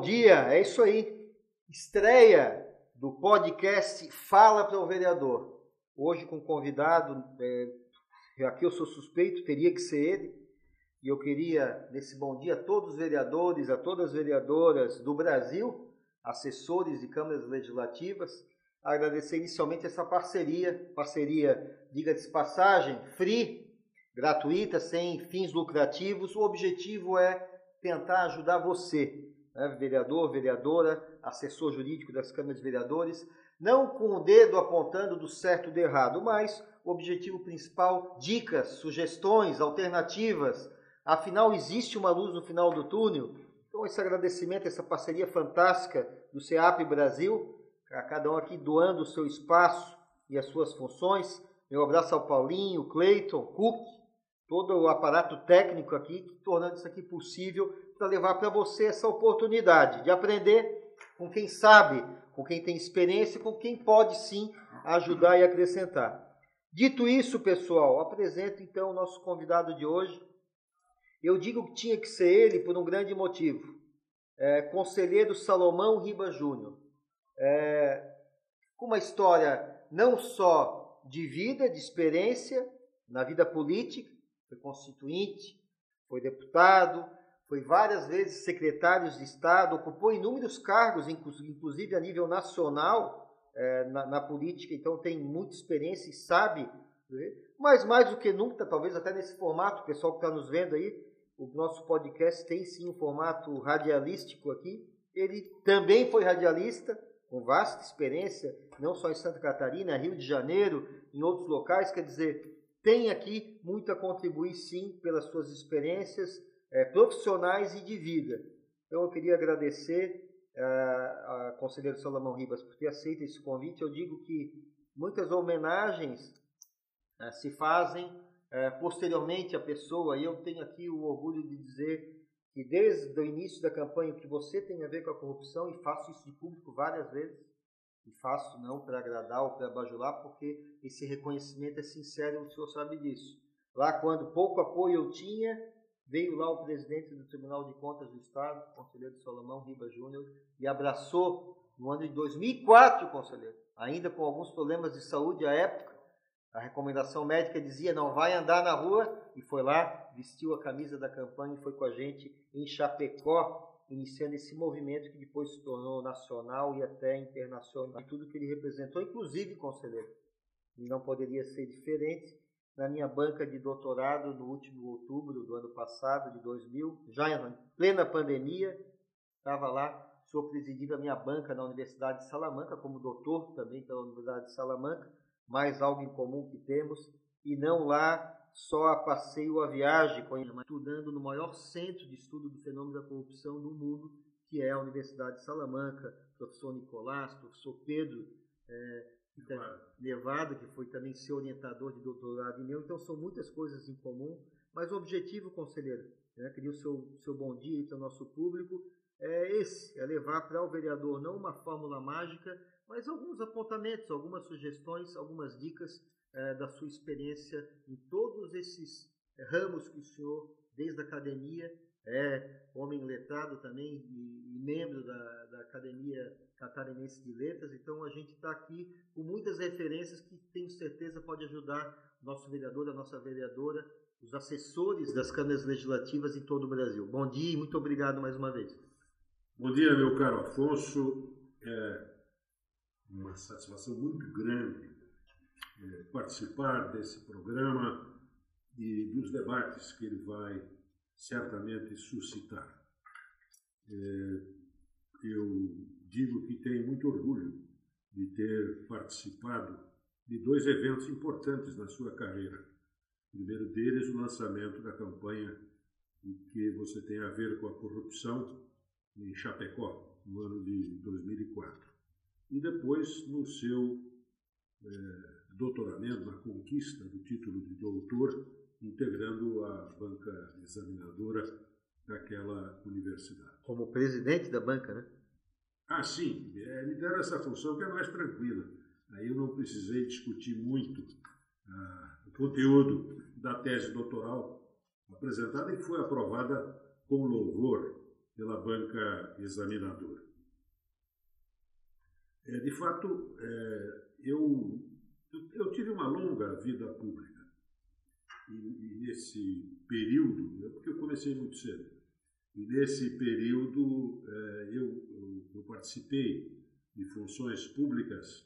bom dia. É isso aí. Estreia do podcast Fala para o Vereador. Hoje com um convidado, é, aqui eu sou suspeito, teria que ser ele. E eu queria, nesse bom dia, a todos os vereadores, a todas as vereadoras do Brasil, assessores de câmaras legislativas, agradecer inicialmente essa parceria, parceria, diga-se passagem, free, gratuita, sem fins lucrativos. O objetivo é tentar ajudar você, né, vereador, vereadora, assessor jurídico das câmaras de vereadores, não com o dedo apontando do certo e do errado, mas o objetivo principal, dicas, sugestões, alternativas. Afinal, existe uma luz no final do túnel. Então, esse agradecimento, essa parceria fantástica do CEAP Brasil, a cada um aqui doando o seu espaço e as suas funções. Meu abraço ao Paulinho, Cleiton, Cook, todo o aparato técnico aqui, tornando isso aqui possível para levar para você essa oportunidade de aprender com quem sabe, com quem tem experiência, com quem pode sim ajudar e acrescentar. Dito isso, pessoal, apresento então o nosso convidado de hoje. Eu digo que tinha que ser ele por um grande motivo. É, conselheiro Salomão Riba Júnior. É, uma história não só de vida, de experiência na vida política, foi constituinte, foi deputado, foi várias vezes secretário de Estado, ocupou inúmeros cargos, inclusive a nível nacional, é, na, na, política, então tem muita experiência e sabe, né? mas mais do que nunca, talvez até nesse formato, o pessoal que está nos vendo aí, o nosso podcast tem sim um formato radialístico aqui, ele também foi radialista, com vasta experiência, não só em Santa Catarina, Rio de Janeiro, em outros locais, quer dizer, tem aqui muito a contribuir, sim, pelas suas experiências é, profissionais e de vida. Então, eu queria agradecer é, a conselheiro Salomão Ribas por ter aceito esse convite. Eu digo que muitas homenagens é, se fazem é, posteriormente à pessoa, e eu tenho aqui o orgulho de dizer que desde o início da campanha que você tem a ver com a corrupção, e faço isso de público várias vezes, e faço não para agradar ou para bajular, porque esse reconhecimento é sincero, o senhor sabe disso. Lá quando pouco apoio eu tinha, veio lá o presidente do Tribunal de Contas do Estado, o conselheiro Salomão Riba Júnior, e abraçou no ano de 2004, conselheiro, ainda com alguns problemas de saúde à época, a recomendação médica dizia não vai andar na rua e foi lá, vestiu a camisa da campanha e foi com a gente em Chapecó iniciando esse movimento que depois se tornou nacional e até internacional, tudo que ele representou, inclusive, conselheiro, e não poderia ser diferente, na minha banca de doutorado no último outubro do ano passado, de 2000, já em plena pandemia, estava lá, senhor presidindo a minha banca na Universidade de Salamanca, como doutor também pela Universidade de Salamanca, mais algo em comum que temos, e não lá só a passeio a viagem, estudando no maior centro de estudo do fenômeno da corrupção do mundo, que é a Universidade de Salamanca, professor Nicolás, professor Pedro é, Nevada, que foi também seu orientador de doutorado em meu. Então, são muitas coisas em comum, mas o objetivo, conselheiro, né, queria o seu, seu bom dia para o nosso público, é esse, é levar para o vereador não uma fórmula mágica, mas alguns apontamentos, algumas sugestões, algumas dicas é, da sua experiência em todos esses ramos que o senhor, desde a academia, é homem letrado também e, e membro da, da, Academia Catarinense de Letras. Então a gente está aqui com muitas referências que tenho certeza pode ajudar nosso vereador, a nossa vereadora, os assessores das câmaras legislativas em todo o Brasil. Bom dia e muito obrigado mais uma vez. Bom dia, meu caro Afonso. É uma satisfação muito grande participar desse programa e dos debates que ele vai certamente suscitar. É, eu digo que tenho muito orgulho de ter participado de dois eventos importantes na sua carreira. O primeiro deles, o lançamento da campanha que você tem a ver com a corrupção em Chapecó, no ano de 2004. E depois, no seu é, doutoramento, na conquista do título de doutor, integrando a banca examinadora daquela universidade. Como presidente da banca, né? Ah, sim. É, me deram essa função que é mais tranquila. Aí eu não precisei discutir muito ah, o conteúdo da tese doutoral apresentada e que foi aprovada com louvor pela banca examinadora. É, de fato, é, eu, eu tive uma longa vida pública. E, e nesse período, é porque eu comecei muito cedo, e nesse período é, eu, eu, eu, participei de funções públicas,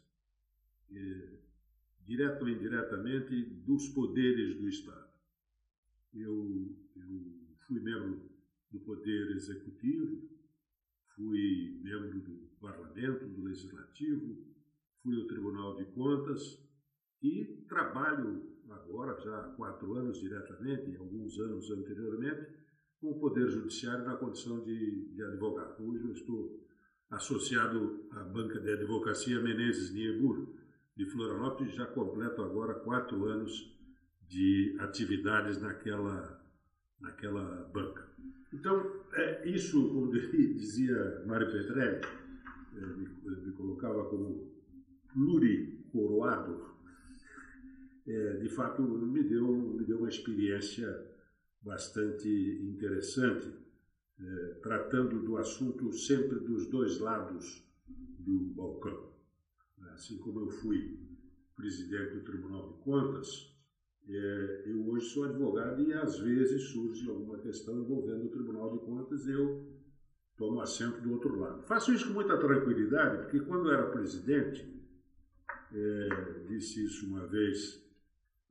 é, direto ou indiretamente, dos poderes do Estado. Eu, eu fui membro do Poder Executivo, fui membro do Parlamento, do Legislativo, fui ao Tribunal de Contas e trabalho agora, já há quatro anos diretamente, e alguns anos anteriormente, com o Poder Judiciário na condição de, de advogado. Hoje eu estou associado à banca de advocacia Menezes Niebur, de Florianópolis, já completo agora quatro anos de atividades naquela, naquela banca. Então, é, isso, como dizia Mário Petrelli, é, me, me, colocava como pluricoroado, é, de fato me deu, me deu uma experiência bastante interessante, é, tratando do assunto sempre dos dois lados do balcão. Assim como eu fui presidente do Tribunal de Contas, é, eu hoje sou advogado e às vezes surge alguma questão envolvendo o Tribunal de Contas eu tomo assento do outro lado. Faço isso com muita tranquilidade, porque quando eu era presidente, é, disse isso uma vez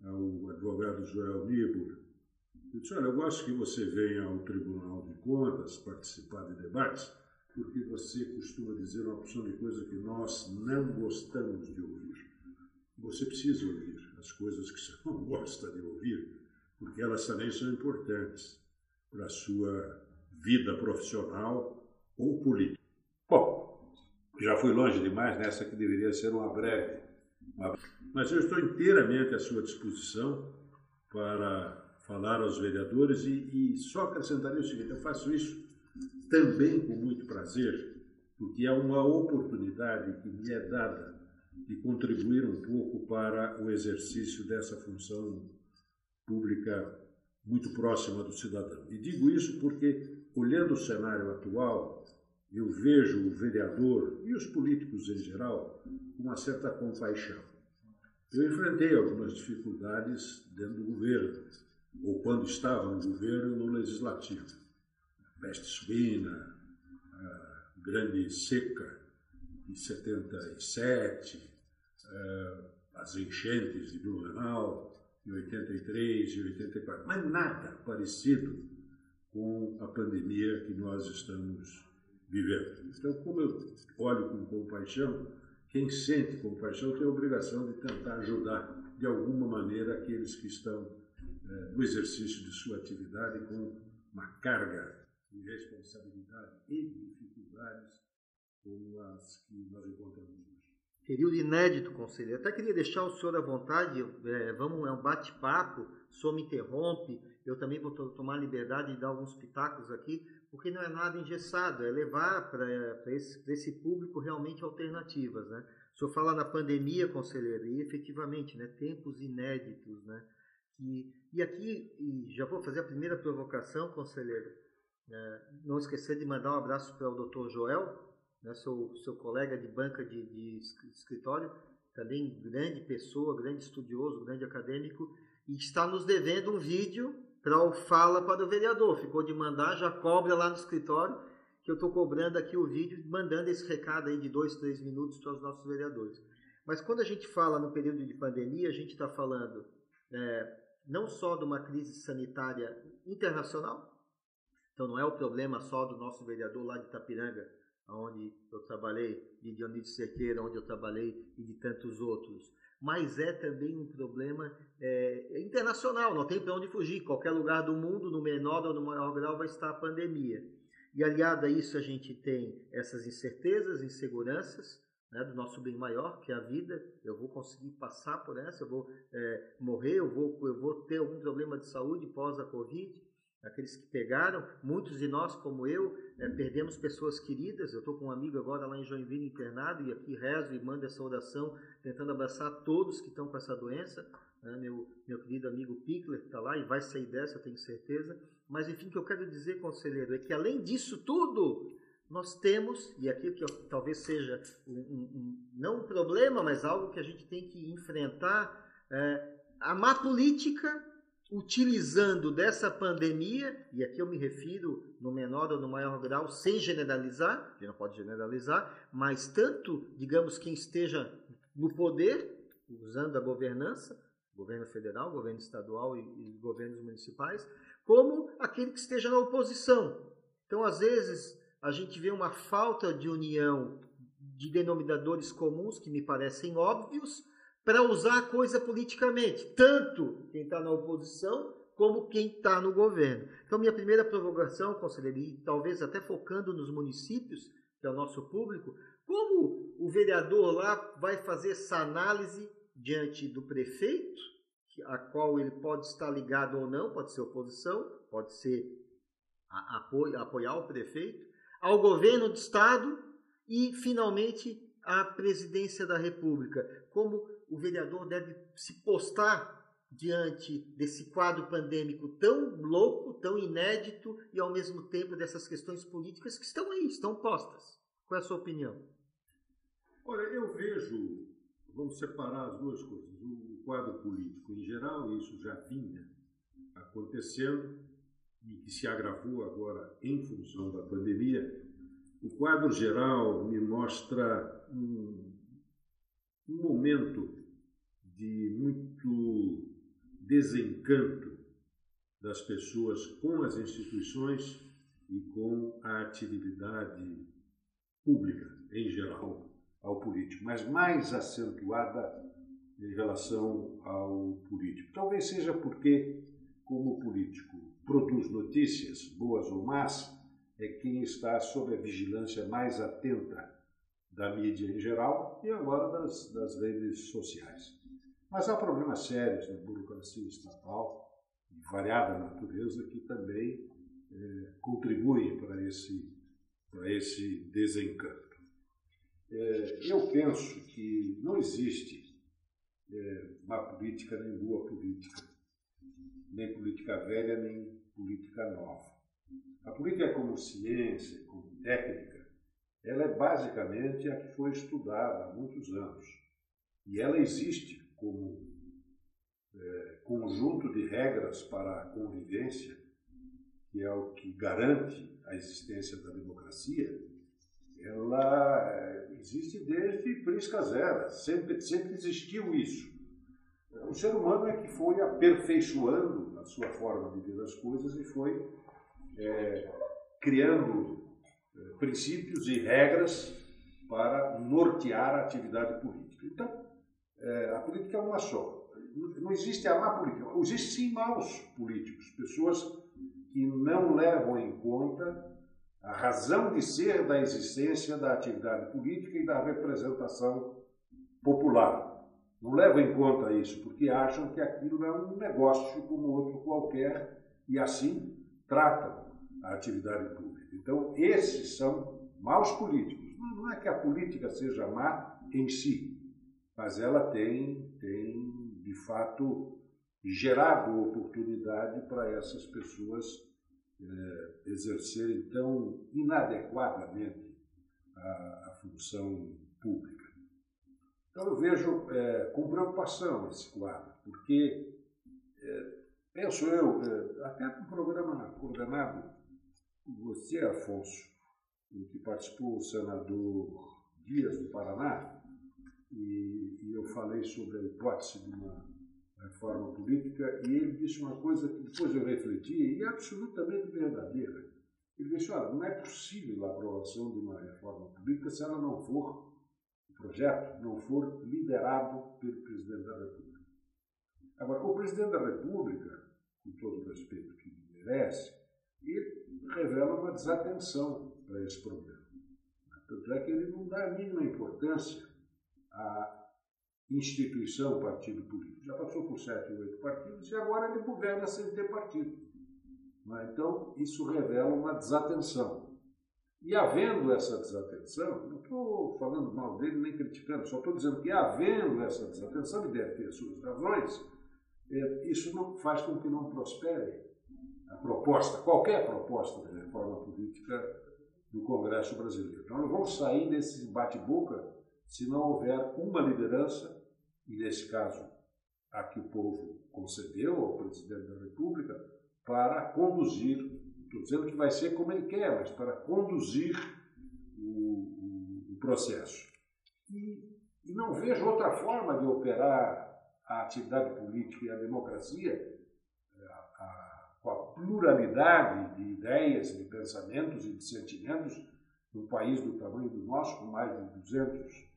ao advogado Joel Nibur, eu disse, olha, eu gosto que você venha ao Tribunal de Contas participar de debates, porque você costuma dizer uma opção de coisa que nós não gostamos de ouvir. Você precisa ouvir as coisas que você não gosta de ouvir, porque elas também são importantes para a sua vida profissional ou política. Bom, já fui longe demais nessa que deveria ser uma breve, uma... mas eu estou inteiramente à sua disposição para falar aos vereadores e, e só acrescentaria o seguinte: eu faço isso também com muito prazer, porque é uma oportunidade que me é dada e contribuir um pouco para o exercício dessa função pública muito próxima do cidadão. E digo isso porque, olhando o cenário atual, eu vejo o vereador e os políticos em geral com uma certa compaixão. Eu enfrentei algumas dificuldades dentro do governo, ou quando estava no governo, no legislativo. Peste suína, grande seca de 77, uh, as enchentes de Blumenau, em 83 e 84, mas nada parecido com a pandemia que nós estamos vivendo. Então, como eu olho com compaixão, quem sente compaixão tem a obrigação de tentar ajudar de alguma maneira aqueles que estão eh, no exercício de sua atividade com uma carga de responsabilidade e dificuldades como as que nós encontramos hoje. Período inédito, conselheiro. Até queria deixar o senhor à vontade, é, vamos, é um bate-papo, o senhor me interrompe, eu também vou tomar liberdade de dar alguns pitacos aqui, porque não é nada engessado, é levar para esse, esse público realmente alternativas. Né? O senhor fala na pandemia, conselheiro, e efetivamente, né, tempos inéditos. Né? E, aqui, e já vou fazer a primeira provocação, conselheiro, é, não esquecer de mandar um abraço para o doutor Joel, né, seu, seu colega de banca de, de escritório, também grande pessoa, grande estudioso, grande acadêmico, e está nos devendo um vídeo o Fala para o Vereador. Ficou de mandar, já cobra lá no escritório, que eu estou cobrando aqui o vídeo, mandando esse recado aí de dois, três minutos para os nossos vereadores. Mas quando a gente fala no período de pandemia, a gente está falando é, não só de uma crise sanitária internacional, então não é o problema só do nosso vereador lá de Itapiranga, onde eu trabalhei, de Dionísio Cerqueira, onde eu trabalhei, e de tantos outros. Mas é também um problema é, internacional, não tem para onde fugir. Qualquer lugar do mundo, no menor ou no maior grau, vai estar a pandemia. E aliado a isso, a gente tem essas incertezas, inseguranças, né, do nosso bem maior, que é a vida. Eu vou conseguir passar por essa, eu vou é, morrer, eu vou, eu vou ter algum problema de saúde pós a Covid. Aqueles que pegaram. Muitos de nós, como eu, é, perdemos pessoas queridas. Eu estou com um amigo agora lá em Joinville internado e aqui rezo e mando essa oração tentando abraçar todos que estão com essa doença. Né? Meu, meu querido amigo Pickler está lá e vai sair dessa, eu tenho certeza. Mas enfim, o que eu quero dizer, conselheiro, é que além disso tudo, nós temos, e aqui que talvez seja um, um, não um problema, mas algo que a gente tem que enfrentar, é, a má política utilizando dessa pandemia, e aqui eu me refiro no menor ou no maior grau, sem generalizar, a gente não pode generalizar, mas tanto, digamos, quem esteja no poder, usando a governança, governo federal, governo estadual e, e governos municipais, como aquele que esteja na oposição. Então, às vezes, a gente vê uma falta de união de denominadores comuns que me parecem óbvios para usar a coisa politicamente, tanto quem está na oposição como quem está no governo. Então, minha primeira provocação, conselheiro, e talvez até focando nos municípios, que é o nosso público, como o vereador lá vai fazer essa análise diante do prefeito, a qual ele pode estar ligado ou não, pode ser oposição, pode ser apoiar o prefeito, ao governo do Estado e, finalmente, à presidência da República. Como o vereador deve se postar diante desse quadro pandêmico tão louco, tão inédito e, ao mesmo tempo, dessas questões políticas que estão aí, estão postas. Qual é a sua opinião? Olha, eu vejo, vamos separar as duas coisas. O quadro político em geral, isso já vinha acontecendo, e que se agravou agora em função da pandemia, o quadro geral me mostra um, um momento de muito desencanto das pessoas com as instituições e com a atividade pública em geral ao político, mas mais acentuada em relação ao político. Talvez seja porque, como político produz notícias, boas ou más, é quem está sob a vigilância mais atenta da mídia em geral e agora das, das redes sociais. Mas há problemas sérios na burocracia estatal, de variada natureza, que também é, contribuem para esse, para esse desencanto. É, eu penso que não existe é, má política nem boa política nem política velha, nem política nova. A política como ciência, como técnica, ela é basicamente a que foi estudada há muitos anos. E ela existe como é, conjunto de regras para a convivência, que é o que garante a existência da democracia, ela é, existe desde priscas eras, sempre, sempre existiu isso. O ser humano é que foi aperfeiçoando a sua forma de ver as coisas e foi é, criando é, princípios e regras para nortear a atividade política. Então, a política é uma só. Não existe a má política, existe sim maus políticos, pessoas que não levam em conta a razão de ser da existência da atividade política e da representação popular não levam em conta isso, porque acham que aquilo é um negócio como outro qualquer e assim tratam a atividade pública. Então, esses são maus políticos. Não é que a política seja má em si, mas ela tem, tem de fato, gerado oportunidade para essas pessoas é, exercerem tão inadequadamente a, a função pública. Então eu vejo é, com preocupação esse quadro, porque é, penso eu, é, até no programa coordenado por você, Afonso, em que participou o senador Dias do Paraná, e, e eu falei sobre a hipótese de uma reforma política, e ele disse uma coisa que depois eu refleti, e é absolutamente verdadeira. Ele disse, olha, não é possível a aprovação de uma reforma política se ela não for projeto não for liderado pelo Presidente da República. Agora, o Presidente da República, com todo o respeito que merece, ele revela uma desatenção para esse problema. Tanto é que ele não dá a mínima importância à instituição partido político. Já passou por sete ou oito partidos e agora ele governa sem ter partido. Né? Então, isso revela uma desatenção. E havendo essa desatenção, não estou falando mal dele nem criticando, só estou dizendo que havendo essa desatenção, ele deve ter suas razões, é, isso não faz com que não prospere a proposta, qualquer proposta de reforma política do Congresso brasileiro. Então, nós vamos sair desse bate-boca se não houver uma liderança, e nesse caso a que o povo concedeu ao presidente da República, para conduzir, estou dizendo que vai ser como ele quer, mas para conduzir o, o, o processo. E, e não vejo outra forma de operar a atividade política e a democracia a, a, com a pluralidade de ideias, de pensamentos e de sentimentos num país do tamanho do nosso, com mais de 200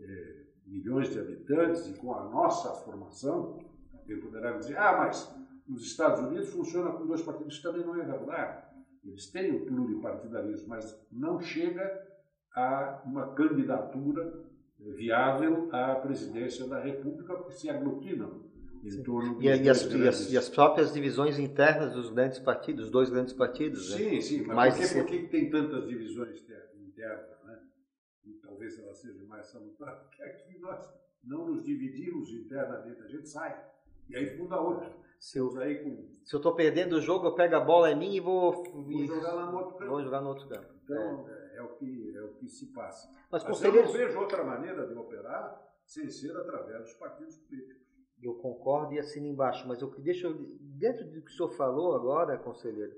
eh, milhões de habitantes e com a nossa formação, alguém poderá dizer, ah, mas nos Estados Unidos funciona com dois partidos, isso também não é verdade. Eles têm o pluripartidarismo, mas não chega a uma candidatura viável à presidência da República, porque se aglutinam em torno e, e, as, e, as, e, as, próprias divisões internas dos grandes partidos, dos dois grandes partidos. Sim, né? sim, mas mais por, que, por que tem tantas divisões internas? E talvez elas sejam mais salutares, porque aqui nós não nos dividimos internamente, a gente sai e aí funda outra. Se eu, com... se eu estou perdendo o jogo, eu pego a bola em mim e vou, vou jogar lá no outro campo. Vou jogar no outro campo. Então, é, é o, que, é o que se passa. Mas, Mas eu não vejo outra maneira de operar sem ser através dos partidos políticos. Eu concordo e assino embaixo, mas eu deixa dentro do que o senhor falou agora, conselheiro,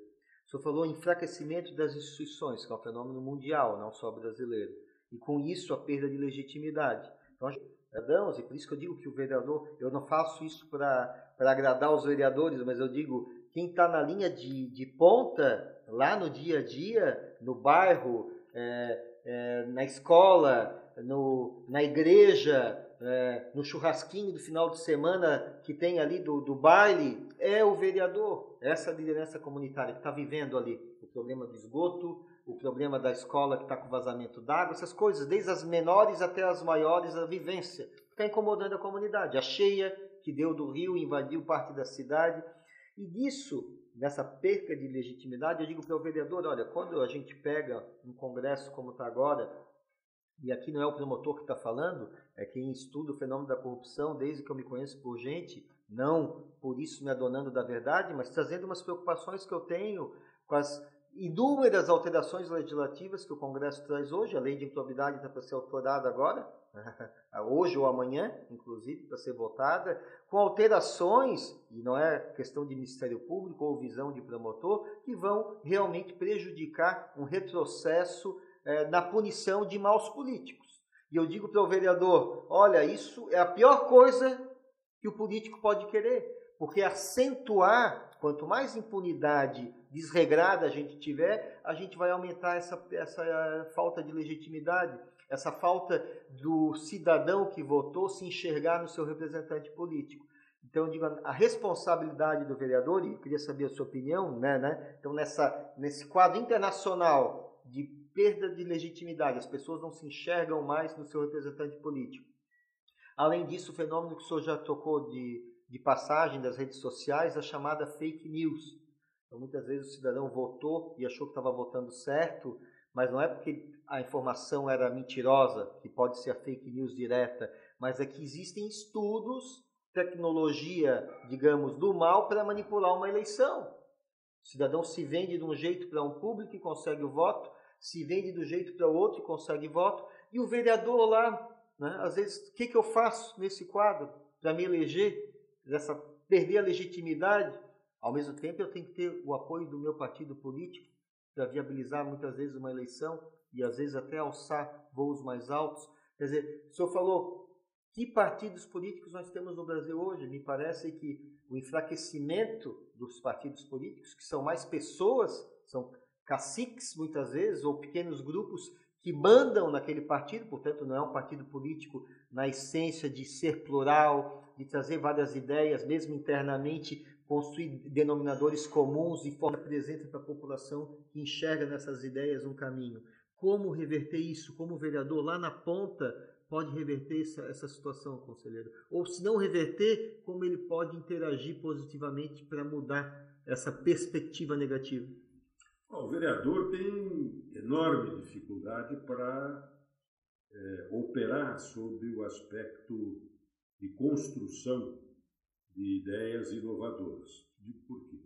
o senhor falou enfraquecimento das instituições, que é um fenômeno mundial, não só brasileiro. E com isso a perda de legitimidade. Então, cidadãos, e por isso que eu digo que o vereador, eu não faço isso para agradar os vereadores, mas eu digo, quem está na linha de, de ponta, lá no dia a dia, no bairro, é, é, na escola, no, na igreja, é, no churrasquinho do final de semana que tem ali do, do baile, é o vereador, essa liderança comunitária que está vivendo ali o problema do esgoto, o problema da escola que está com vazamento d'água, essas coisas, desde as menores até as maiores, a vivência, está incomodando a comunidade. A cheia que deu do rio invadiu parte da cidade. E disso, nessa perca de legitimidade, eu digo para o vereador: olha, quando a gente pega um congresso como está agora, e aqui não é o promotor que está falando, é quem estuda o fenômeno da corrupção desde que eu me conheço por gente, não por isso me adonando da verdade, mas trazendo umas preocupações que eu tenho com as inúmeras alterações legislativas que o Congresso traz hoje, a lei de improbidade está para ser autorizada agora, hoje ou amanhã, inclusive, para ser votada, com alterações, e não é questão de Ministério Público ou visão de promotor, que vão realmente prejudicar um retrocesso é, na punição de maus políticos. E eu digo para o vereador: olha, isso é a pior coisa que o político pode querer, porque acentuar, quanto mais impunidade desregrada a gente tiver, a gente vai aumentar essa, essa eh, falta de legitimidade, essa falta do cidadão que votou se enxergar no seu representante político. Então, eu digo, a responsabilidade do vereador, e queria saber a sua opinião, né, né? Então, nessa, nesse quadro internacional de perda de legitimidade, as pessoas não se enxergam mais no seu representante político. Além disso, o fenômeno que o senhor já tocou de de passagem das redes sociais a chamada fake news. Então, muitas vezes o cidadão votou e achou que estava votando certo, mas não é porque a informação era mentirosa, que pode ser a fake news direta, mas é que existem estudos, tecnologia, digamos, do mal para manipular uma eleição. O cidadão se vende de um jeito para um público e consegue o voto, se vende do jeito para outro e consegue voto, e o vereador lá, né, às vezes, o que, que eu faço nesse quadro para me eleger? dessa perder a legitimidade, ao mesmo tempo eu tenho que ter o apoio do meu partido político para viabilizar muitas vezes uma eleição e às vezes até alçar voos mais altos. Quer dizer, o senhor falou que partidos políticos nós temos no Brasil hoje? Me parece que o enfraquecimento dos partidos políticos, que são mais pessoas, são caciques muitas vezes, ou pequenos grupos que mandam naquele partido, portanto, não é um partido político na essência de ser plural, de trazer várias ideias, mesmo internamente, construir denominadores comuns e forma presente para a população que enxerga nessas ideias um caminho. Como reverter isso? Como o vereador lá na ponta pode reverter essa, essa situação, conselheiro? Ou se não reverter, como ele pode interagir positivamente para mudar essa perspectiva negativa? o vereador tem enorme dificuldade para é, operar sob o aspecto de construção de ideias inovadoras. Digo por quê?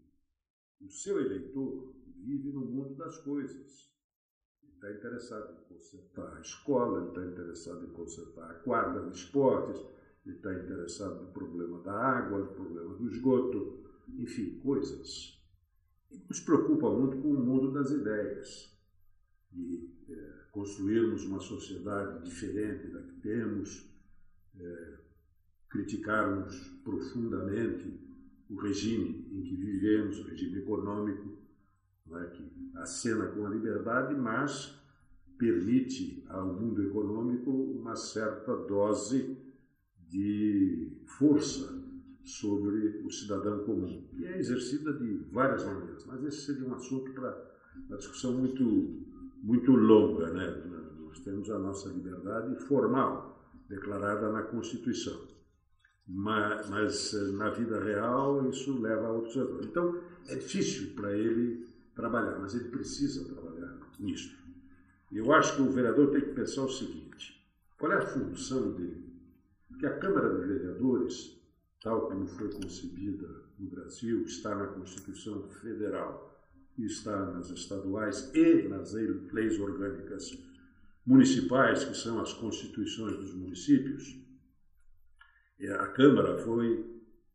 O seu eleitor vive no mundo das coisas. Ele está interessado em consertar a escola, ele está interessado em consertar a quadra de esportes, ele está interessado no problema da água, no problema do esgoto, enfim, coisas. E nos preocupa muito com o mundo das ideias. E é, construirmos uma sociedade diferente da que temos, é, criticarmos profundamente o regime em que vivemos, o regime econômico, é, que acena com a liberdade, mas permite ao mundo econômico uma certa dose de força sobre o cidadão comum. E é exercida de várias maneiras, mas esse seria um assunto para uma discussão muito, muito longa. Né? Nós temos a nossa liberdade formal, declarada na Constituição mas, mas, eh, na vida real isso leva a outros erros. Então é difícil para ele trabalhar, mas ele precisa trabalhar nisso. Eu acho que o vereador tem que pensar o seguinte: qual é a função dele? Porque a Câmara de Vereadores, tal como foi concebida no Brasil, está na Constituição Federal, está nas estaduais e nas leis orgânicas municipais, que são as constituições dos municípios a Câmara foi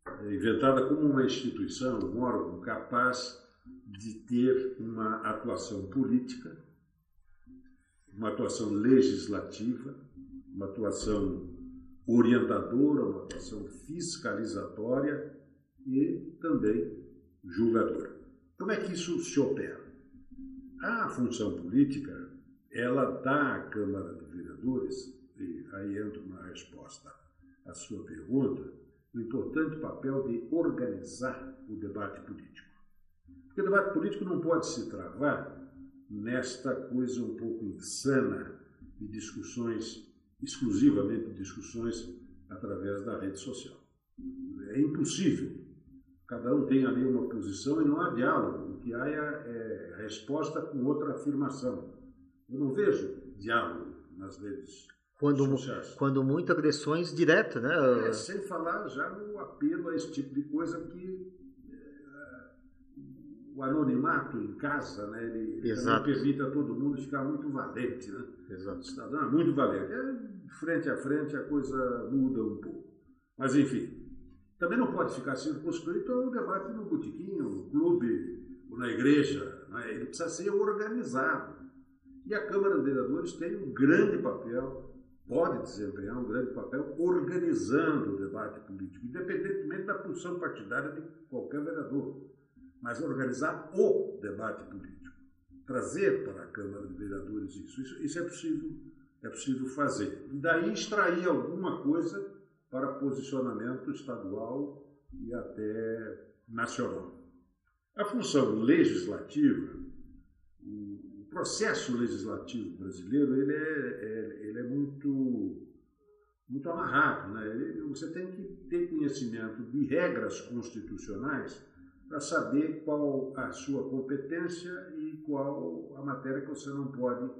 é, inventada como uma instituição, um órgão capaz de ter uma atuação política, uma atuação legislativa, uma atuação orientadora, uma atuação fiscalizatória e também julgadora. Como é que isso se opera? A função política, ela dá à Câmara de Vereadores, e aí entra uma resposta a sua pergunta, o importante papel de organizar o debate político. Porque o debate político não pode se travar nesta coisa um pouco insana de discussões, exclusivamente discussões através da rede social. É impossível. Cada um tem ali uma posição e não há diálogo. O que há é, é resposta com outra afirmação. Eu não vejo diálogo nas redes quando, quando muito agressões diretas, né? É, sem falar já no apelo a esse tipo de coisa que é, o anonimato em casa, né? Ele Exato. permite a todo mundo ficar muito valente, né? Exato. O cidadão é muito valente. É, frente a frente a coisa muda um pouco. Mas enfim, também não pode ficar circunscrito ao debate no botiquinho, no clube, ou na igreja. Né? Ele precisa ser organizado. E a Câmara de Vereadores tem um grande papel pode desempenhar um grande papel organizando o debate político, independentemente da posição partidária de qualquer vereador, mas organizar o debate político, trazer para a Câmara de Vereadores isso. Isso, isso é possível, é possível fazer. E daí extrair alguma coisa para posicionamento estadual e até nacional. A função legislativa, processo legislativo brasileiro ele é, é, ele é muito, muito amarrado. Né? Você tem que ter conhecimento de regras constitucionais para saber qual a sua competência e qual a matéria que você não pode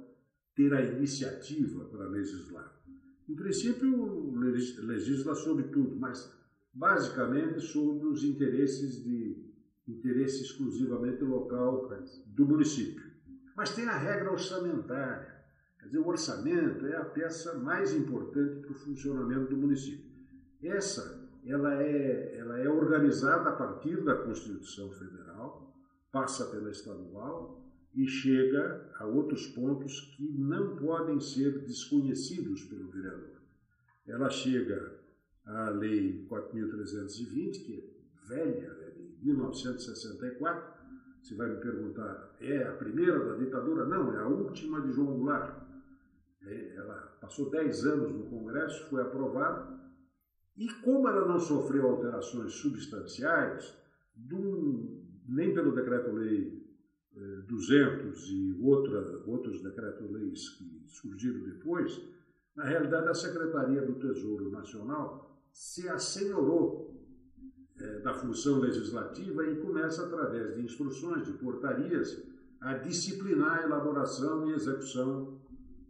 ter a iniciativa para legislar. Em princípio, legisla sobre tudo, mas basicamente sobre os interesses de interesse exclusivamente local do município. Mas tem a regra orçamentária. Quer dizer, o orçamento é a peça mais importante para o funcionamento do município. Essa ela é, ela é organizada a partir da Constituição Federal, passa pela estadual e chega a outros pontos que não podem ser desconhecidos pelo vereador. Ela chega à Lei 4.320, que é velha, é de 1964, você vai me perguntar, é a primeira da ditadura? Não, é a última de João Goulart. É, ela passou 10 anos no Congresso, foi aprovada, e como ela não sofreu alterações substanciais, nem pelo Decreto-Lei 200 eh, e outra, outros decretos-leis que surgiram depois, Na realidade, a Secretaria do Tesouro Nacional se assenhorou é, da função legislativa e começa, através de instruções, de portarias, a disciplinar a elaboração e execução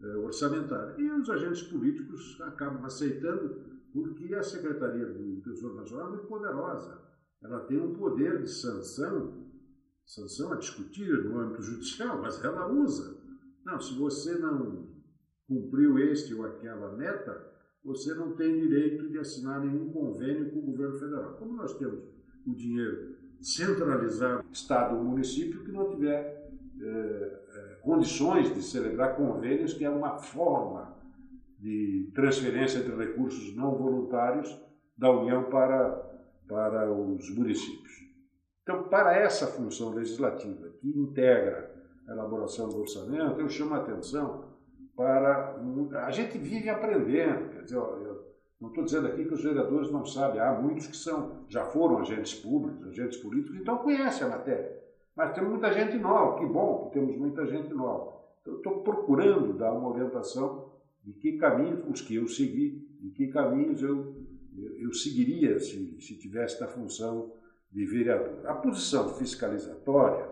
é, orçamentária. E os agentes políticos acabam aceitando, porque a Secretaria do Tesouro Nacional é muito poderosa. Ela tem um poder de sanção, sanção a discutir no âmbito judicial, mas ela usa. Não, se você não cumpriu este ou aquela meta, você não tem direito de assinar nenhum convênio com o governo federal. Como nós temos o dinheiro centralizado, Estado ou município, que não tiver é, é, condições de celebrar convênios, que é uma forma de transferência de recursos não voluntários da União para, para os municípios. Então, para essa função legislativa, que integra a elaboração do orçamento, eu chamo a atenção para. A gente vive aprendendo. Quer dizer, eu não estou dizendo aqui que os vereadores não sabem, há muitos que são, já foram agentes públicos, agentes políticos, então conhecem a matéria. Mas temos muita gente nova, que bom que temos muita gente nova. Então, estou procurando dar uma orientação de que caminhos, os que eu segui, de que caminhos eu, eu seguiria se, se tivesse a função de vereador. A posição fiscalizatória,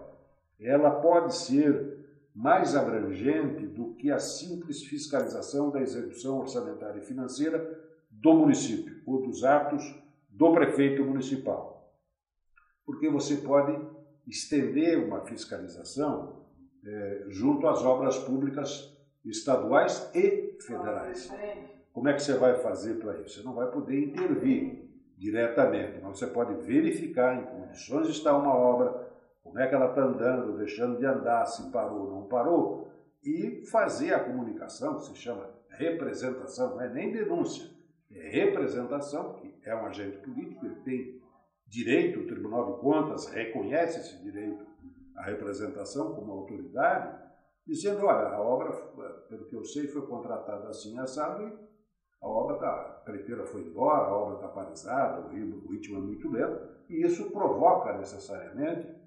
ela pode ser mais abrangente do que a simples fiscalização da execução orçamentária e financeira do município ou dos atos do prefeito municipal. Porque você pode estender uma fiscalização é, junto às obras públicas estaduais e federais. Como é que você vai fazer para isso? Você não vai poder intervir diretamente, mas você pode verificar em condições está uma obra, como é que ela está andando, deixando de andar, se parou ou não parou, e fazer a comunicação, que se chama representação, não é nem denúncia, é representação, que é um agente político, ele tem direito, o Tribunal de Contas reconhece esse direito à representação como autoridade, dizendo, olha, a obra, pelo que eu sei, foi contratada assim, assado, e a obra está, a prefeira foi embora, a obra está paralisada, o ritmo é muito lento, e isso provoca necessariamente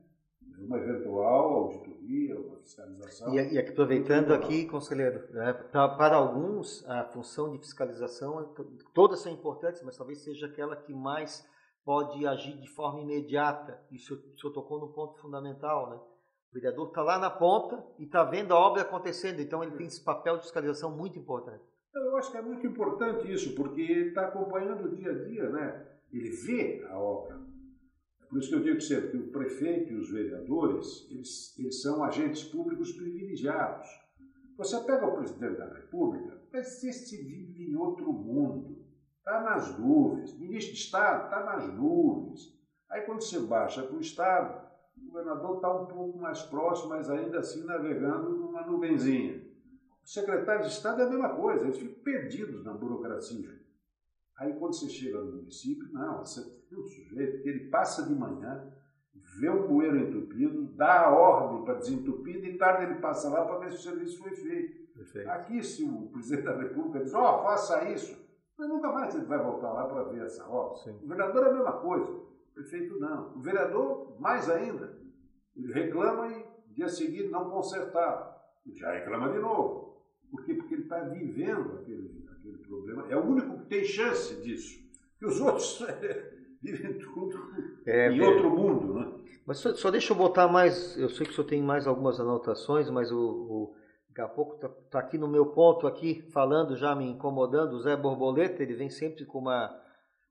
uma eventual auditoria, uma fiscalização. E, e aproveitando aqui, conselheiro, né, pra, para alguns a função de fiscalização, é todas são importantes, mas talvez seja aquela que mais pode agir de forma imediata. Isso o senhor tocou no ponto fundamental, né? O vereador está lá na ponta e está vendo a obra acontecendo, então ele tem esse papel de fiscalização muito importante. Eu acho que é muito importante isso, porque ele está acompanhando o dia a dia, né? Ele vê a obra. Por isso que eu digo sempre que o prefeito e os vereadores, eles, eles são agentes públicos privilegiados. Você pega o presidente da República, mas esse vive em outro mundo, está nas nuvens. Ministro de Estado está nas nuvens. Aí quando você baixa para o Estado, o governador está um pouco mais próximo, mas ainda assim navegando numa nuvenzinha. O secretário de Estado é a mesma coisa, eles ficam perdidos na burocracia. Aí quando você chega no município, não, você tem um sujeito que ele passa de manhã, vê o bueiro entupido, dá a ordem para desentupir, de tarde ele passa lá para ver se o serviço foi feito. Perfeito. Aqui, se o presidente da República diz, ó, oh, faça isso, mas nunca mais ele vai voltar lá para ver essa obra. Sim. O vereador é a mesma coisa, o prefeito não. O vereador, mais ainda, ele reclama e dia seguinte não consertar. Já reclama de novo. Por quê? Porque ele está vivendo aquele aquele problema. É o único tem chance disso. E os outros vivem tudo é, em outro mundo. Né? Mas só, só, deixa eu botar mais. Eu sei que o senhor tem mais algumas anotações, mas o, o daqui a pouco está tá aqui no meu ponto, aqui falando, já me incomodando. O Zé Borboleta, ele vem sempre com uma,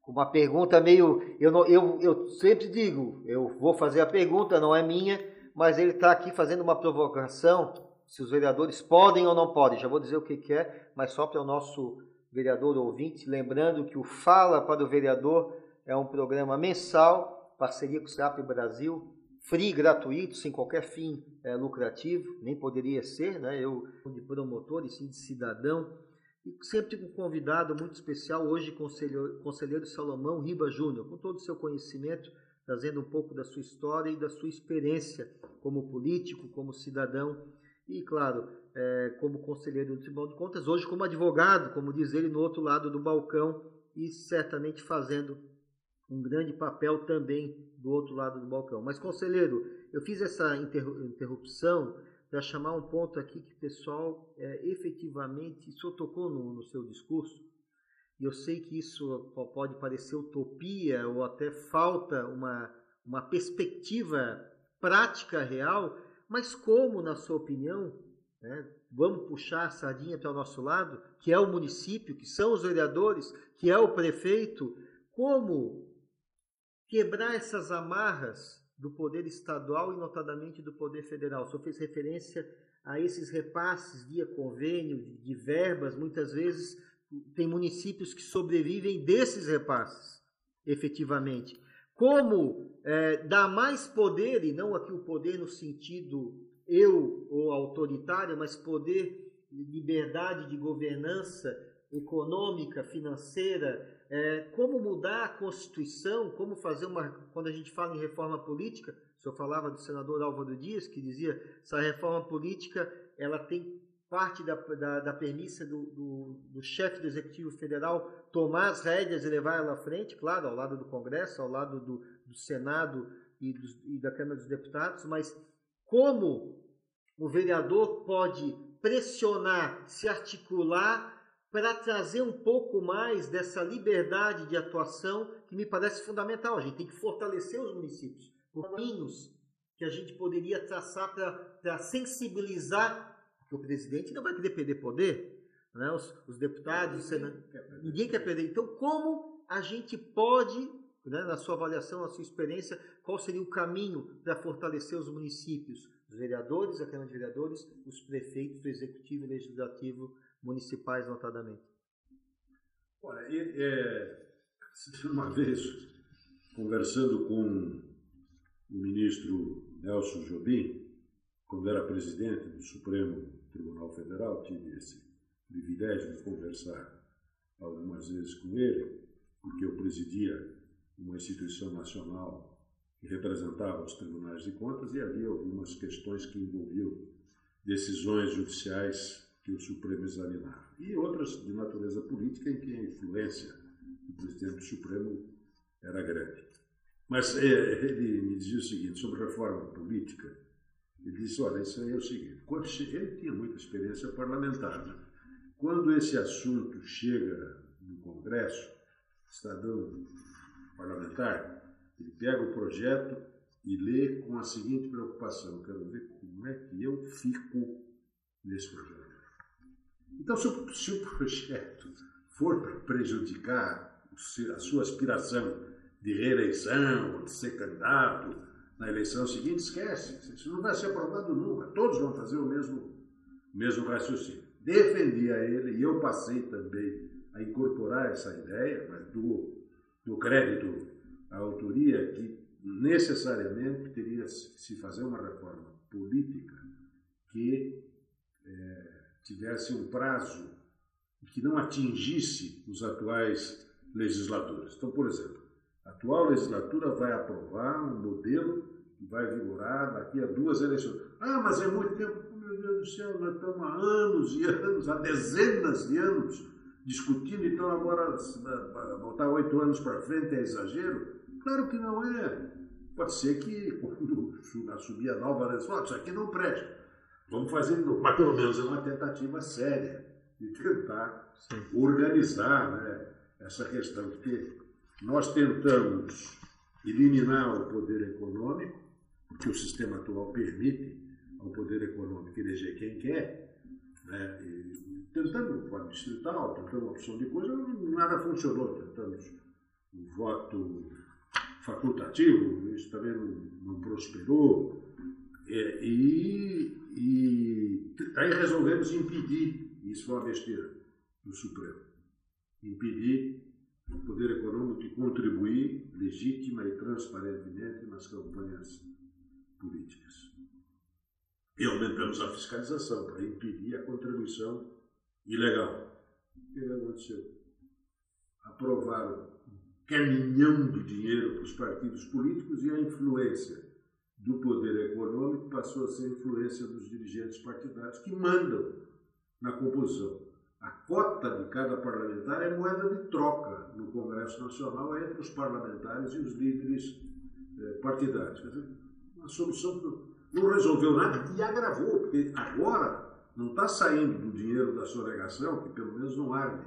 com uma pergunta meio. Eu, não, eu, eu sempre digo, eu vou fazer a pergunta, não é minha, mas ele está aqui fazendo uma provocação se os vereadores podem ou não podem. Já vou dizer o que, que é, mas só para o nosso vereador ouvinte, lembrando que o Fala para o Vereador é um programa mensal, parceria com o SAP Brasil, free, gratuito, sem qualquer fim é, lucrativo, nem poderia ser, né? Eu de promotor e sim de cidadão. E sempre com um convidado muito especial, hoje conselheiro, conselheiro Salomão Riba Júnior, com todo o seu conhecimento, trazendo um pouco da sua história e da sua experiência como político, como cidadão e, claro, é, como conselheiro do Tribunal de Contas, hoje como advogado, como diz ele, no outro lado do balcão e certamente fazendo um grande papel também do outro lado do balcão. Mas, conselheiro, eu fiz essa interrupção para chamar um ponto aqui que o pessoal é, efetivamente, senhor tocou no, no seu discurso, e eu sei que isso pode parecer utopia ou até falta uma, uma perspectiva prática real, mas como, na sua opinião, né, vamos puxar a sardinha para o nosso lado, que é o município, que são os vereadores, que é o prefeito, como quebrar essas amarras do poder estadual e notadamente do poder federal. O senhor fez referência a esses repasses via convênio, de verbas, muitas vezes tem municípios que sobrevivem desses repasses, efetivamente. Como é, dar mais poder, e não aqui o poder no sentido eu ou autoritário, mas poder, liberdade de governança econômica, financeira, é, como mudar a Constituição, como fazer uma. Quando a gente fala em reforma política, o senhor falava do senador Álvaro Dias, que dizia essa reforma política ela tem parte da, da, da premissa do, do, do chefe do Executivo Federal tomar as rédeas e levar ela à frente, claro, ao lado do Congresso, ao lado do, do Senado e, dos, e da Câmara dos Deputados, mas como o vereador pode pressionar, se articular para trazer um pouco mais dessa liberdade de atuação que me parece fundamental. A gente tem que fortalecer os municípios por caminhos que a gente poderia traçar para sensibilizar, o presidente não vai querer perder poder, né? os, os deputados, ninguém, quer ninguém quer perder. Então, como a gente pode né, na sua avaliação, na sua experiência, qual seria o caminho para fortalecer os municípios, os vereadores, a Câmara de Vereadores, os prefeitos, o Executivo e o Legislativo municipais, notadamente? Olha, é, uma vez, conversando com o ministro Nelson Jobim, quando era presidente do Supremo Tribunal Federal, tive esse privilégio de conversar algumas vezes com ele, porque eu presidia uma instituição nacional que representava os tribunais de contas e havia algumas questões que envolviam decisões judiciais que o Supremo examinava. E outras de natureza política em que a influência do presidente do Supremo era grande. Mas é, ele me dizia o seguinte sobre reforma política. Ele disse: olha, isso aí é o seguinte. Quando ele tinha muita experiência parlamentar. Né? Quando esse assunto chega no Congresso, está dando parlamentar, ele pega o projeto e lê com a seguinte preocupação: quero ver como é que eu fico nesse projeto. Então, se o, se o projeto for prejudicar a sua aspiração de reeleição, de ser candidato na eleição seguinte, esquece. Isso não vai ser aprovado nunca. Todos vão fazer o mesmo, mesmo raciocínio. Defendi a ele e eu passei também a incorporar essa ideia, mas do do crédito à autoria que necessariamente teria se fazer uma reforma política que é, tivesse um prazo que não atingisse os atuais legisladores. Então, por exemplo, a atual legislatura vai aprovar um modelo que vai vigorar daqui a duas eleições. Ah, mas é muito tempo. Meu Deus do céu, nós estamos há anos e anos, há dezenas de anos discutindo, então agora voltar oito anos para frente é exagero? Claro que não é. Pode ser que quando assumir a nova legislação, isso aqui não presta. Vamos fazer, mas pelo menos é uma tentativa séria de tentar Sim. organizar né, essa questão, porque nós tentamos eliminar o poder econômico, porque o sistema atual permite ao poder econômico eleger quem quer, né, e, tentando o quadro distrital, tentando uma opção de coisa, nada funcionou. Tentamos o voto facultativo, isso também não, não prosperou. É, e, e aí resolvemos impedir, isso foi uma besteira do Supremo, impedir o poder econômico de contribuir legítima e transparentemente nas campanhas políticas. E aumentamos a fiscalização para impedir a contribuição ilegal. O que aconteceu? Aprovaram caminhão de dinheiro para os partidos políticos e a influência do poder econômico passou a ser influência dos dirigentes partidários que mandam na composição. A cota de cada parlamentar é moeda de troca no Congresso Nacional entre os parlamentares e os líderes eh, partidários. Uma solução não resolveu nada e agravou, porque agora não está saindo do dinheiro da sonegação, que pelo menos não arde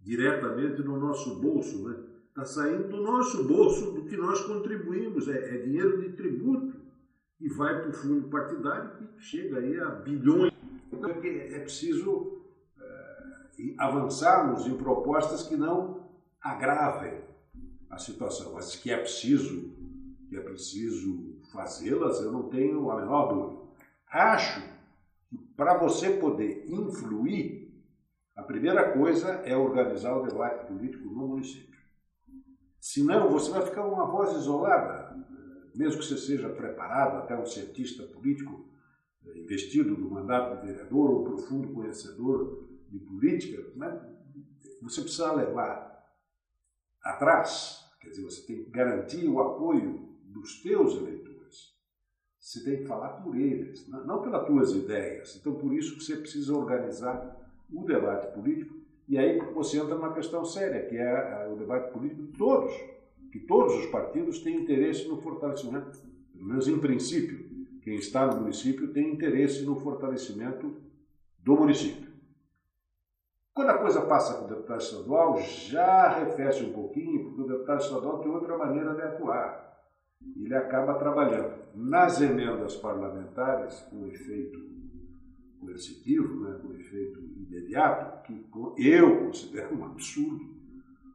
diretamente no nosso bolso, né? Está saindo do nosso bolso, do que nós contribuímos, é, é dinheiro de tributo e vai para o fundo partidário que chega aí a bilhões. Então é preciso é, avançarmos em propostas que não agravem a situação, mas que é preciso, que é preciso fazê-las, eu não tenho a menor dúvida. Acho para você poder influir, a primeira coisa é organizar o debate político no município. Senão, você vai ficar uma voz isolada, mesmo que você seja preparado, até um cientista político eh, investido no mandato de vereador ou profundo conhecedor de política, né? você precisa levar atrás, quer dizer, você tem que garantir o apoio dos teus eleitores. Você tem que falar por eles, não pelas tuas ideias. Então, por isso que você precisa organizar o debate político e aí você entra numa questão séria, que é o debate político de todos, que todos os partidos têm interesse no fortalecimento, pelo menos em princípio, quem está no município tem interesse no fortalecimento do município. Quando a coisa passa para o deputado estadual, já arrefece um pouquinho, porque o deputado estadual tem outra maneira de atuar. Ele acaba trabalhando nas emendas parlamentares, com efeito coercitivo, né, com efeito imediato, que eu considero um absurdo.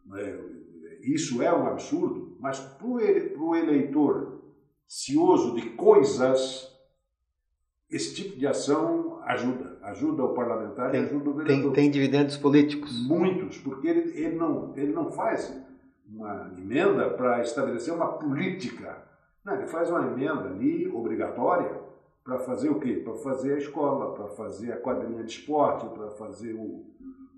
Né? Isso é um absurdo, mas para o eleitor cioso de coisas, esse tipo de ação ajuda. Ajuda o parlamentar tem, e ajuda o vereador. Tem, tem dividendos políticos? Muitos, porque ele, ele, não, ele não faz uma emenda para estabelecer uma política. Não, ele faz uma emenda ali obrigatória para fazer o quê? Para fazer a escola, para fazer a quadrinha de esporte, para fazer o,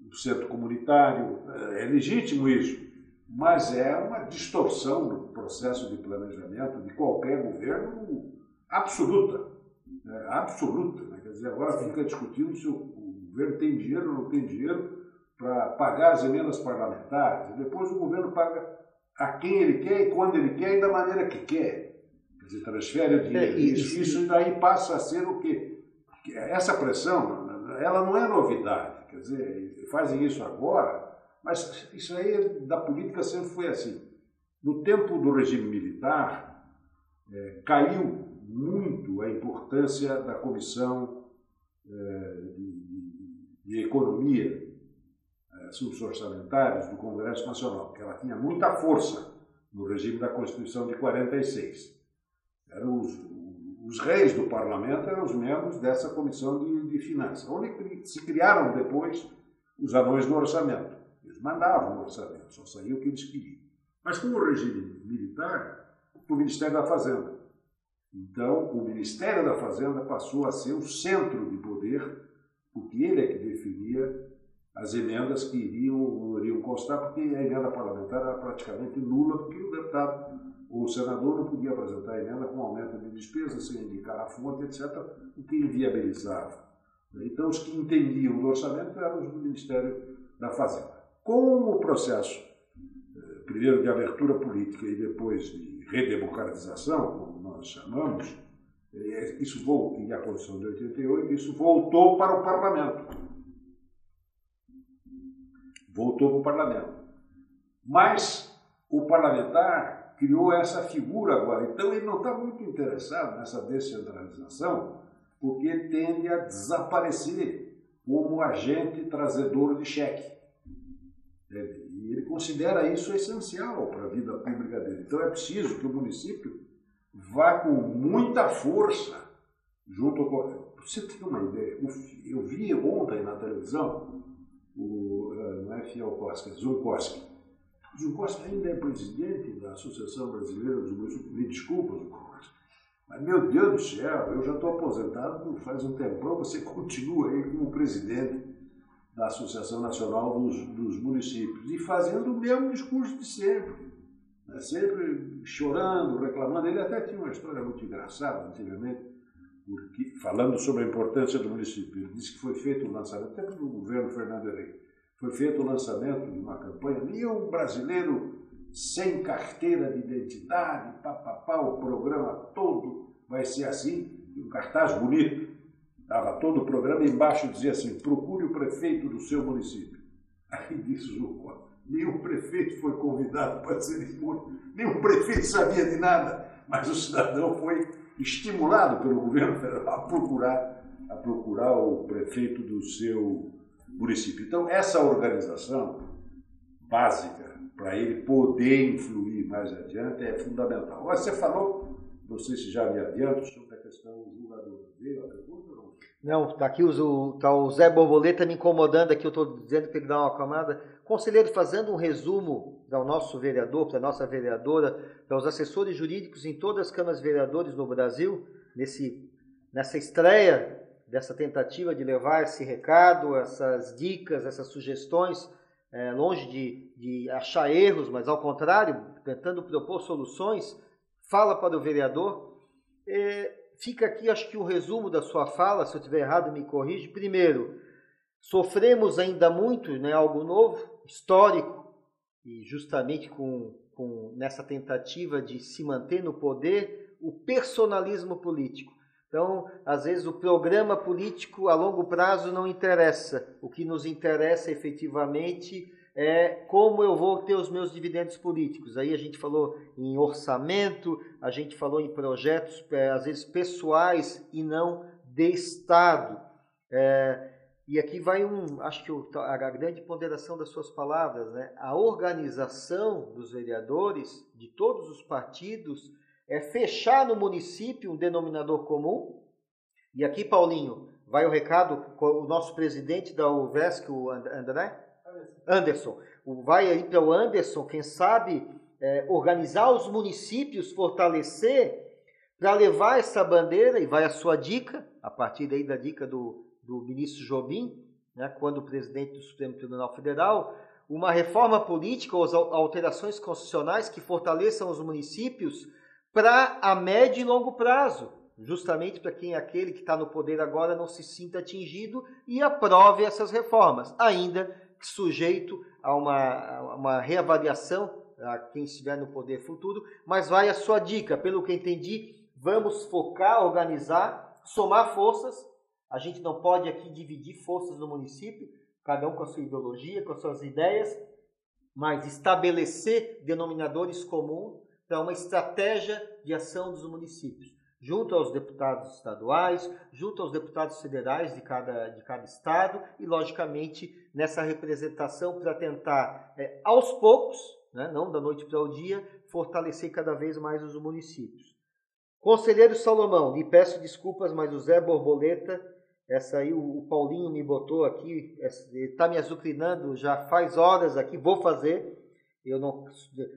o, centro comunitário. É legítimo isso, mas é uma distorção do processo de planejamento de qualquer governo absoluta. Né? Absoluta. Né? Quer dizer, agora fica discutindo se o, governo tem dinheiro ou não tem dinheiro para pagar as emendas parlamentares. Depois o governo paga a quem ele quer e quando ele quer e da maneira que quer. Quer dizer, transfere o dinheiro. É, isso, isso daí passa a ser o quê? Essa pressão, ela não é novidade. Quer dizer, fazem isso agora, mas isso aí da política sempre foi assim. No tempo do regime militar, é, caiu muito a importância da Comissão é, de, de, de, Economia, assuntos orçamentários do Congresso Nacional, porque ela tinha muita força no regime da Constituição de 46. Eram os, os reis do parlamento eram os membros dessa comissão de, de finanças, onde se criaram depois os anões do orçamento. Eles mandavam o orçamento, só saía o que eles queriam. Mas com o regime militar, o Ministério da Fazenda. Então, o Ministério da Fazenda passou a ser o centro de poder, porque ele é que definia as emendas que iriam, iriam constar, porque a emenda parlamentar era praticamente nula, porque o deputado o senador não podia apresentar emenda com aumento de despesa sem indicar a fonte, etc., o que inviabilizava. Então, os que entendiam do orçamento eram os do Ministério da Fazenda. Com o processo, eh, primeiro de abertura política e depois de redemocratização, como nós chamamos, eh, isso voltou, e a Constituição de 88, isso voltou para o parlamento. Voltou para o parlamento. Mas o parlamentar criou essa figura agora. Então ele não está muito interessado nessa descentralização, porque tende a desaparecer como agente trazedor de cheque. E ele considera isso essencial para a vida pública dele. Então é preciso que o município vá com muita força junto com. Você tem uma ideia? Eu vi ontem na televisão, o, eh, não é Fiel Koski, é Zunkoski, Gil Costa ainda é presidente da Associação Brasileira dos Municípios. Me desculpa, Costa. Mas, meu Deus do céu, eu já estou aposentado faz um tempão, você continua aí como presidente da Associação Nacional dos, dos Municípios e fazendo o mesmo discurso de sempre. Né? Sempre chorando, reclamando. Ele até tinha uma história muito engraçada, antigamente, porque, falando sobre a importância do município. Ele disse que foi feito o um lançamento, até pelo governo Fernando Henrique foi feito o lançamento de uma campanha, nenhum brasileiro sem carteira de identidade, papapá, o programa todo vai ser assim, um cartaz bonito. Estava todo o programa embaixo dizia assim, procure o prefeito do seu município. Aí disse o nenhum prefeito foi convidado para a cerimônia, nenhum prefeito sabia de nada, mas o cidadão foi estimulado pelo governo federal a procurar, a procurar o prefeito do seu município. Então, essa organização básica para ele poder influir mais adiante é fundamental. Agora, você falou, não sei se já me adianto, sobre a questão julgadora. Veio a pergunta não? Está aqui o, tá o Zé Borboleta me incomodando aqui, eu estou dizendo que ele dá uma acalmada. Conselheiro, fazendo um resumo ao nosso vereador, para a nossa vereadora, para os assessores jurídicos em todas as câmaras vereadores no Brasil, nesse, nessa estreia dessa tentativa de levar esse recado, essas dicas, essas sugestões, é, longe de, de achar erros, mas ao contrário, tentando propor soluções, fala para o vereador. É, fica aqui, acho que o resumo da sua fala, se eu estiver errado, me corrige. Primeiro, sofremos ainda muito, né, algo novo, histórico, e justamente com, com nessa tentativa de se manter no poder, o personalismo político. Então, às vezes, o programa político a longo prazo não interessa. O que nos interessa efetivamente é como eu vou ter os meus dividendos políticos. Aí a gente falou em orçamento, a gente falou em projetos, é, às vezes, pessoais e não de Estado. É, e aqui vai um, acho que a grande ponderação das suas palavras, né? A organização dos vereadores de todos os partidos é fechar no município um denominador comum. E aqui, Paulinho, vai o recado, o nosso presidente da UVESC, o André? Anderson. Vai aí para o Anderson, quem sabe é, organizar os municípios, fortalecer, para levar essa bandeira, e vai a sua dica, a partir daí da dica do, do ministro Jobim, né, quando presidente do Supremo Tribunal Federal, uma reforma política ou alterações constitucionais que fortaleçam os municípios para a médio e longo prazo, justamente para quem é aquele que está no poder agora não se sinta atingido e aprove essas reformas, ainda sujeito a uma, uma reavaliação a quem estiver no poder futuro, mas vai a sua dica, pelo que entendi, vamos focar, organizar, somar forças. A gente não pode aqui dividir forças no município, cada um com a sua ideologia, com as suas ideias, mas estabelecer denominadores comuns para uma estratégia de ação dos municípios, junto aos deputados estaduais, junto aos deputados federais de cada, de cada estado e, logicamente, nessa representação para tentar, é, aos poucos, né, não da noite para o dia, fortalecer cada vez mais os municípios. Conselheiro Salomão, lhe peço desculpas, mas o Zé Borboleta, essa aí o Paulinho me botou aqui, está me azucrinando já faz horas aqui, vou fazer, eu não,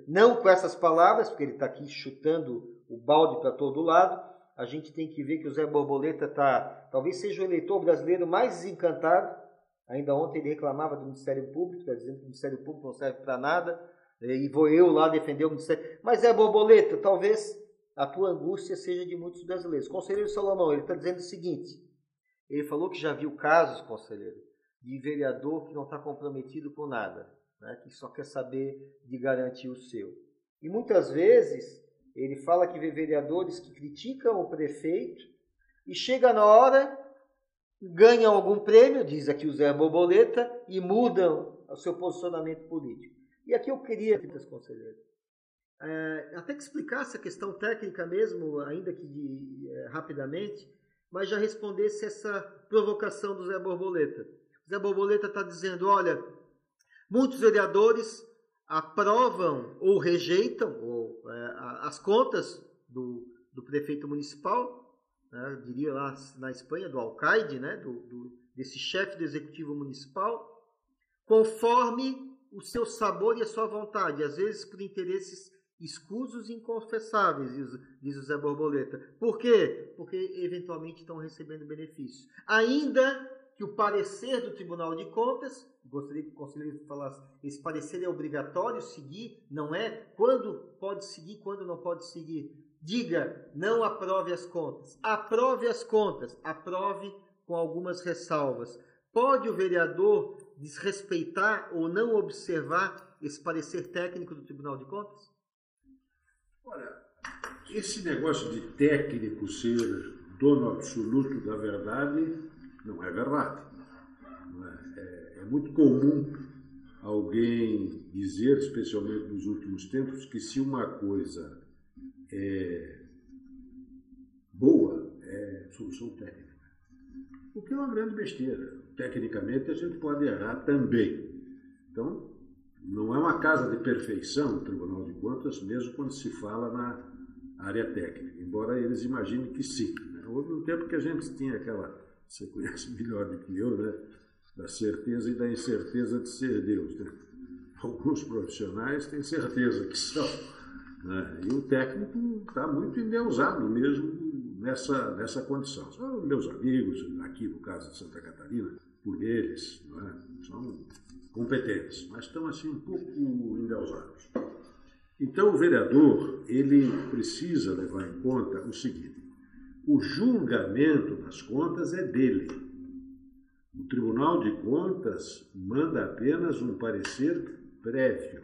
não com essas palavras, porque ele está aqui chutando o balde para todo lado. A gente tem que ver que o Zé Borboleta está, talvez seja o eleitor brasileiro mais desencantado. Ainda ontem ele reclamava do Ministério Público, está dizendo que o Ministério Público não serve para nada. E vou eu lá defender o Ministério. Mas Zé Borboleta, talvez a tua angústia seja de muitos brasileiros. Conselheiro Salomão, ele está dizendo o seguinte: ele falou que já viu casos, conselheiro, de vereador que não está comprometido com nada né, que só quer saber de garantir o seu. E muitas vezes ele fala que vê vereadores que criticam o prefeito e chega na hora, ganham algum prêmio, diz aqui o Zé Borboleta, e mudam o seu posicionamento político. E aqui eu queria, Conselheiro, é, até que explicasse a questão técnica mesmo, ainda que de, é, rapidamente, mas já respondesse essa provocação do Zé Borboleta. O Zé Borboleta está dizendo, olha, Muitos vereadores aprovam ou rejeitam ou, as contas do, do prefeito municipal, né, diria lá na Espanha, do alcaide, né, do, do, desse chefe do executivo municipal, conforme o seu sabor e a sua vontade, às vezes por interesses escusos e inconfessáveis, diz o Zé Borboleta. Por quê? Porque eventualmente estão recebendo benefícios. Ainda que o parecer do Tribunal de Contas, gostaria que o conselheiro falasse, esse parecer é obrigatório seguir, não é? Quando pode seguir, quando não pode seguir? Diga, não aprove as contas. Aprove as contas, aprove com algumas ressalvas. Pode o vereador desrespeitar ou não observar esse parecer técnico do Tribunal de Contas? Olha, esse negócio de técnico ser dono absoluto da verdade não é verdade. É? É, é muito comum alguém dizer, especialmente nos últimos tempos, que se uma coisa é boa, é solução técnica. O que é uma grande besteira. Tecnicamente a gente pode errar também. Então, não é uma casa de perfeição o Tribunal de Contas, mesmo quando se fala na área técnica, embora eles imaginem que sim. Né? Houve um tempo que a gente tinha aquela, você conhece melhor do que eu, né? da certeza e da incerteza de ser Deus. Né? Alguns profissionais têm certeza que são. Né? E o técnico está muito endeusado mesmo nessa, nessa condição. São meus amigos, aqui no caso de Santa Catarina, por eles, é? são competentes, mas estão assim um pouco endeusados. Então o vereador ele precisa levar em conta o seguinte: o julgamento das contas é dele. O Tribunal de Contas manda apenas um parecer prévio,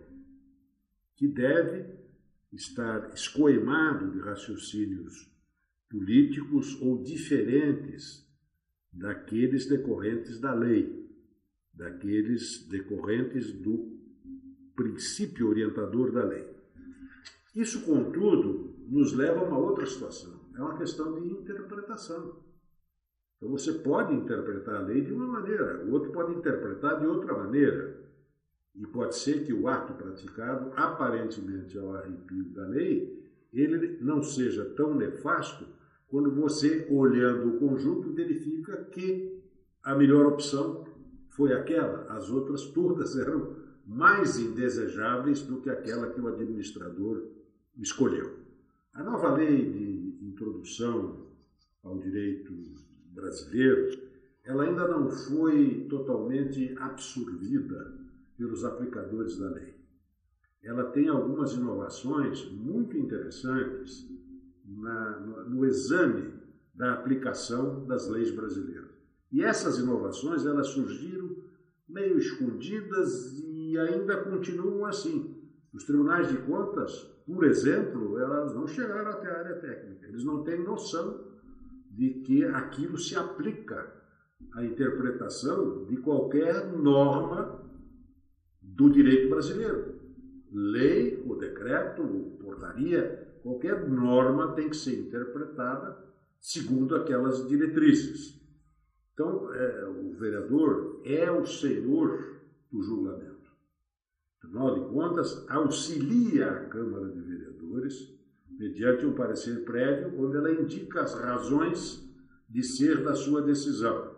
que deve estar escoimado de raciocínios políticos ou diferentes daqueles decorrentes da lei, daqueles decorrentes do princípio orientador da lei. Isso, contudo, nos leva a uma outra situação. É uma questão de interpretação. Então você pode interpretar a lei de uma maneira, o outro pode interpretar de outra maneira. E pode ser que o ato praticado, aparentemente ao arrepio da lei, ele não seja tão nefasto quando você, olhando o conjunto, verifica que a melhor opção foi aquela, as outras todas eram mais indesejáveis do que aquela que o administrador escolheu. A nova lei de introdução ao direito brasileiro, ela ainda não foi totalmente absorvida pelos aplicadores da lei. Ela tem algumas inovações muito interessantes na, no, no exame da aplicação das leis brasileiras. E essas inovações elas surgiram meio escondidas e ainda continuam assim. Os tribunais de contas, por exemplo, elas não chegaram até a área técnica. Eles não têm noção de que aquilo se aplica à interpretação de qualquer norma do direito brasileiro. Lei, ou decreto, ou portaria, qualquer norma tem que ser interpretada segundo aquelas diretrizes. Então, é, o vereador é o senhor do julgamento. Afinal de contas, auxilia a Câmara de Vereadores, mediante um parecer prévio, onde ela indica as razões de ser da sua decisão,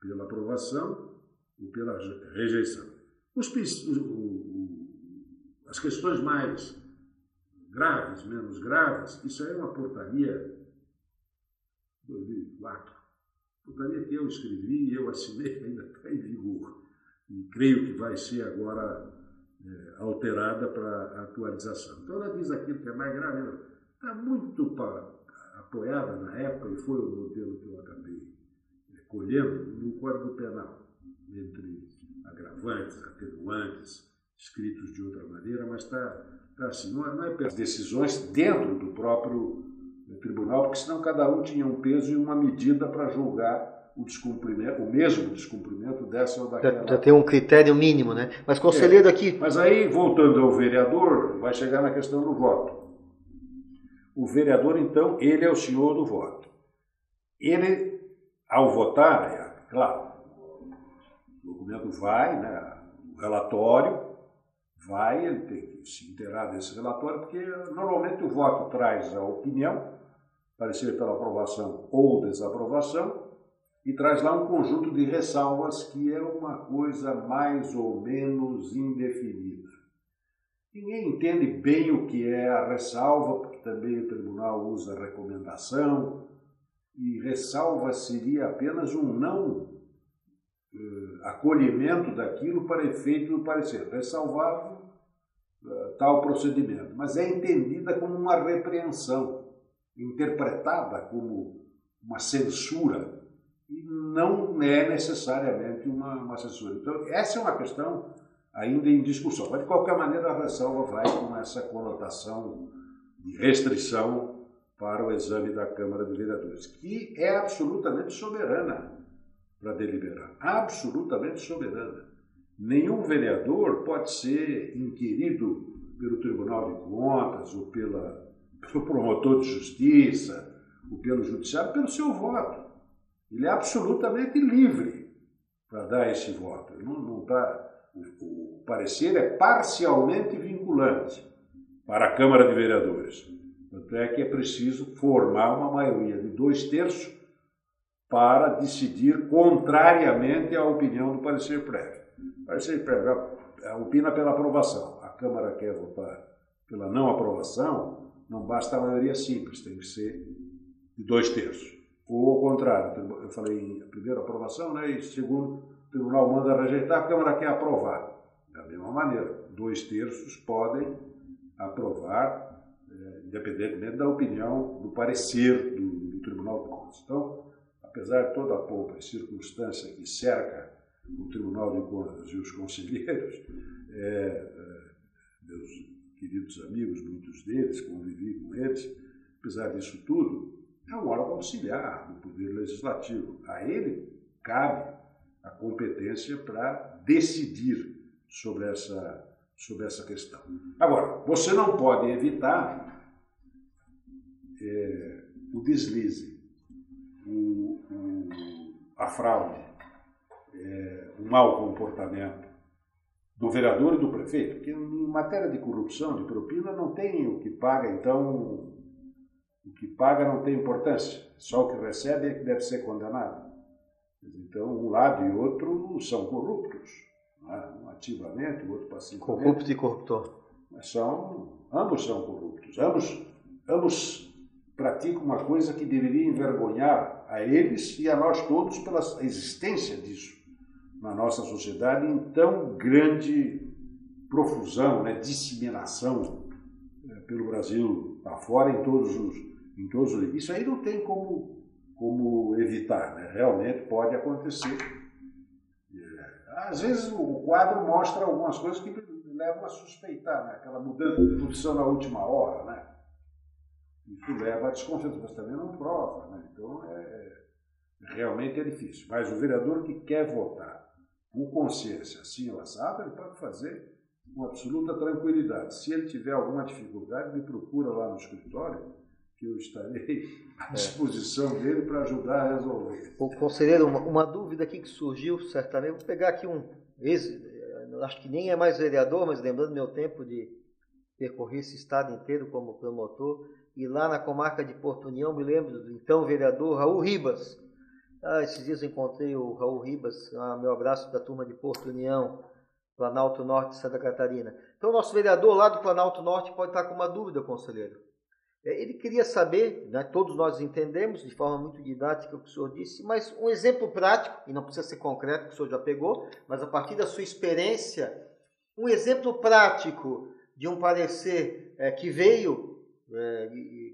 pela aprovação ou pela rejeição. Os, as questões mais graves, menos graves, isso aí é uma portaria 2004. Portaria que eu escrevi e eu assinei, ainda está em vigor. E creio que vai ser agora é, alterada para atualização. Então ela diz aquilo que é mais grave, está muito apoiada na época, e foi o modelo que eu acabei é, colhendo, no Código Penal, entre agravantes, atenuantes, escritos de outra maneira, mas está tá assim, não é, não é as decisões dentro do próprio é, tribunal, porque senão cada um tinha um peso e uma medida para julgar o descumprimento, o mesmo descumprimento dessa ou daquela. Já, já tem um critério mínimo, né? Mas conselheiro é, aqui. Mas aí, voltando ao vereador, vai chegar na questão do voto. O vereador, então, ele é o senhor do voto. Ele, ao votar, é, claro, o documento vai, né, o relatório vai, ele tem que se inteirar desse relatório, porque normalmente o voto traz a opinião, parecer pela aprovação ou desaprovação, e traz lá um conjunto de ressalvas que é uma coisa mais ou menos indefinida. Ninguém entende bem o que é a ressalva, porque também o tribunal usa recomendação, e ressalva seria apenas um não eh, acolhimento daquilo para efeito do parecer. Ressalvável eh, tal procedimento, mas é entendida como uma repreensão, interpretada como uma censura e não é necessariamente uma, uma censura. Então, essa é uma questão ainda em discussão. Mas, de qualquer maneira, a ressalva vai com essa conotação de restrição para o exame da Câmara de Vereadores, que é absolutamente soberana para deliberar absolutamente soberana. Nenhum vereador pode ser inquirido pelo Tribunal de Contas ou pela, pelo promotor de justiça ou pelo judiciário pelo seu voto. Ele é absolutamente livre para dar esse voto. Não, não tá, o, o parecer é parcialmente vinculante para a Câmara de Vereadores. Tanto é que é preciso formar uma maioria de dois terços para decidir contrariamente à opinião do parecer prévio. O parecer prévio opina pela aprovação. A Câmara quer votar pela não aprovação, não basta a maioria simples, tem que ser de dois terços. Ou ao contrário, eu falei em primeira aprovação, né, e segundo, o tribunal manda rejeitar, a Câmara quer aprovar. Da mesma maneira, dois terços podem aprovar, é, independentemente da opinião, do parecer do, do Tribunal de Contas. Então, apesar de toda a pompa e circunstância que cerca o Tribunal de Contas e os conselheiros, é, é, meus queridos amigos, muitos deles, convivi com eles, apesar disso tudo, é um órgão auxiliar do Poder Legislativo. A ele cabe a competência para decidir sobre essa, sobre essa questão. Agora, você não pode evitar é, o deslize o, o, a fraude, é, o mau comportamento do vereador e do prefeito, porque em matéria de corrupção, de propina, não tem o que paga, então o que paga não tem importância, só o que recebe é que deve ser condenado. Então, um lado e outro são corruptos, né? um ativamente, o outro passivamente. Corrupto e corruptor. São, ambos são corruptos, ambos, ambos praticam uma coisa que deveria envergonhar a eles e a nós todos pela existência disso na nossa sociedade em tão grande profusão, né, disseminação é, pelo Brasil afora em todos os em todos os isso aí não tem como como evitar, né? realmente pode acontecer. É, às vezes o quadro mostra algumas coisas que levam a suspeitar, né? aquela mudança de posição na última hora, né? Isso leva a desconfiança, mas também não prova, né? Então é, realmente é difícil. Mas o vereador que quer votar com consciência assim ou assado, ele pode fazer com absoluta tranquilidade. Se ele tiver alguma dificuldade, me procura lá no escritório, que eu estarei à é. disposição é. dele para ajudar a resolver. O conselheiro, uma, uma, dúvida aqui que surgiu certamente, vou pegar aqui um ex, acho que nem é mais vereador, mas lembrando meu tempo de percorrer esse estado inteiro como promotor, e lá na comarca de Porto União, me lembro do então vereador Raul Ribas. Ah, esses dias eu encontrei o Raul Ribas, ah, meu abraço para a turma de Porto União, Planalto Norte de Santa Catarina. Então, o nosso vereador lá do Planalto Norte pode estar com uma dúvida, conselheiro. É, ele queria saber, né, todos nós entendemos de forma muito didática o que o senhor disse, mas um exemplo prático, e não precisa ser concreto, que o senhor já pegou, mas a partir da sua experiência, um exemplo prático de um parecer é, que veio é,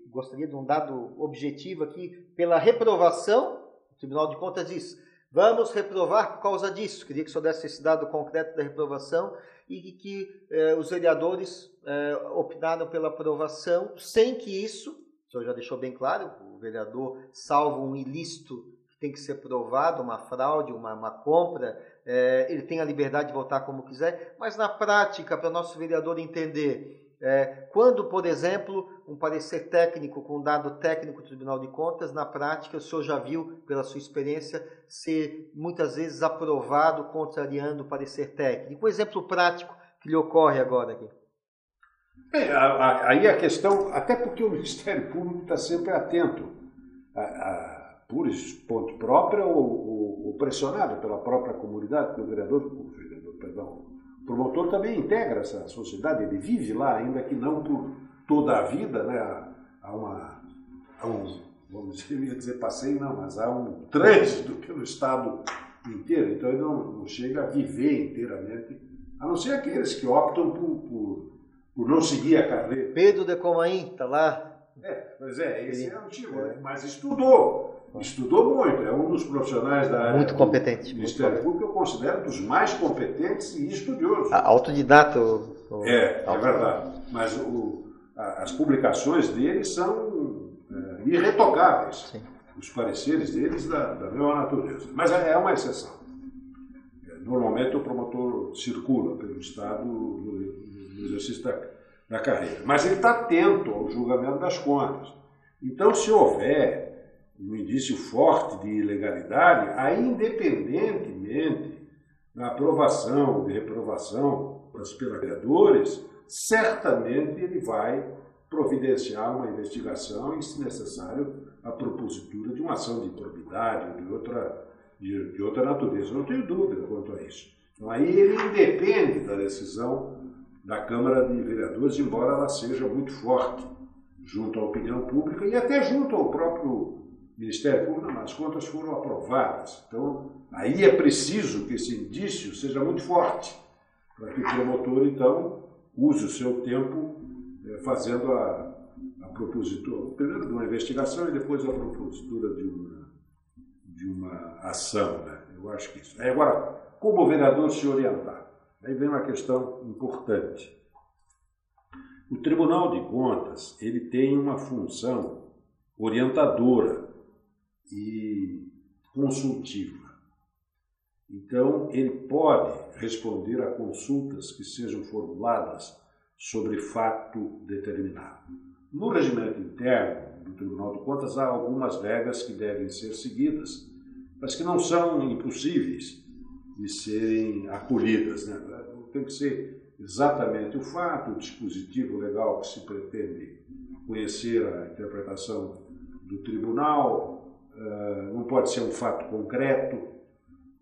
gostaria de um dado objetivo aqui, pela reprovação, o Tribunal de Contas diz, vamos reprovar por causa disso. Queria que o senhor desse esse dado concreto da reprovação e que é, os vereadores é, optaram pela aprovação, sem que isso, o senhor já deixou bem claro, o vereador, salvo um ilícito que tem que ser provado, uma fraude, uma, uma compra, é, ele tem a liberdade de votar como quiser, mas na prática, para o nosso vereador entender é, quando, por exemplo, um parecer técnico com dado técnico do Tribunal de Contas, na prática, o senhor já viu, pela sua experiência, ser muitas vezes aprovado contrariando o parecer técnico. Um exemplo prático que lhe ocorre agora aqui. É, aí a questão, até porque o Ministério Público está sempre atento, a, a, por ponto próprio ou, ou, ou, pressionado pela própria comunidade, pelo vereador, o vereador, perdão, promotor também integra essa sociedade, ele vive lá, ainda que não por toda a vida, né? há, uma, há um, vamos dizer, dizer passeio, não, mas há um trânsito pelo Estado inteiro, então ele não, não chega a viver inteiramente, a não ser aqueles que optam por, por, por não seguir a carreira. Pedro de Comaim está lá. É, pois é, esse é o tipo, é. mas estudou. Estudou muito, é um dos profissionais da área muito competente, do Ministério Público que eu considero dos mais competentes e estudiosos. Autodidata. O, o, é, é verdade. Mas o, as publicações deles são é, irretocáveis. Sim. Os pareceres deles da, da mesma natureza. Mas é, é uma exceção. Normalmente o promotor circula pelo Estado no, no exercício da, da carreira. Mas ele está atento ao julgamento das contas. Então, se houver um indício forte de ilegalidade, aí, independentemente da aprovação ou de reprovação pelos vereadores, certamente ele vai providenciar uma investigação e, se necessário, a propositura de uma ação de improbidade ou de outra, de, de outra natureza. Não tenho dúvida quanto a isso. Então, aí ele independe da decisão da Câmara de Vereadores, embora ela seja muito forte junto à opinião pública e até junto ao próprio Ministério Público, mas as contas foram aprovadas. Então, aí é preciso que esse indício seja muito forte, para que o promotor, então, use o seu tempo é, fazendo a, a propositura, primeiro de uma investigação e depois a propositura de uma, de uma ação. Né? Eu acho que isso. Agora, como o vereador se orientar? Aí vem uma questão importante. O Tribunal de Contas ele tem uma função orientadora e consultiva. Então, ele pode responder a consultas que sejam formuladas sobre fato determinado. No regimento interno do Tribunal de Contas há algumas regras que devem ser seguidas, mas que não são impossíveis de serem acolhidas. Né? Tem que ser exatamente o fato, o dispositivo legal que se pretende conhecer a interpretação do tribunal, eh, não pode ser um fato concreto,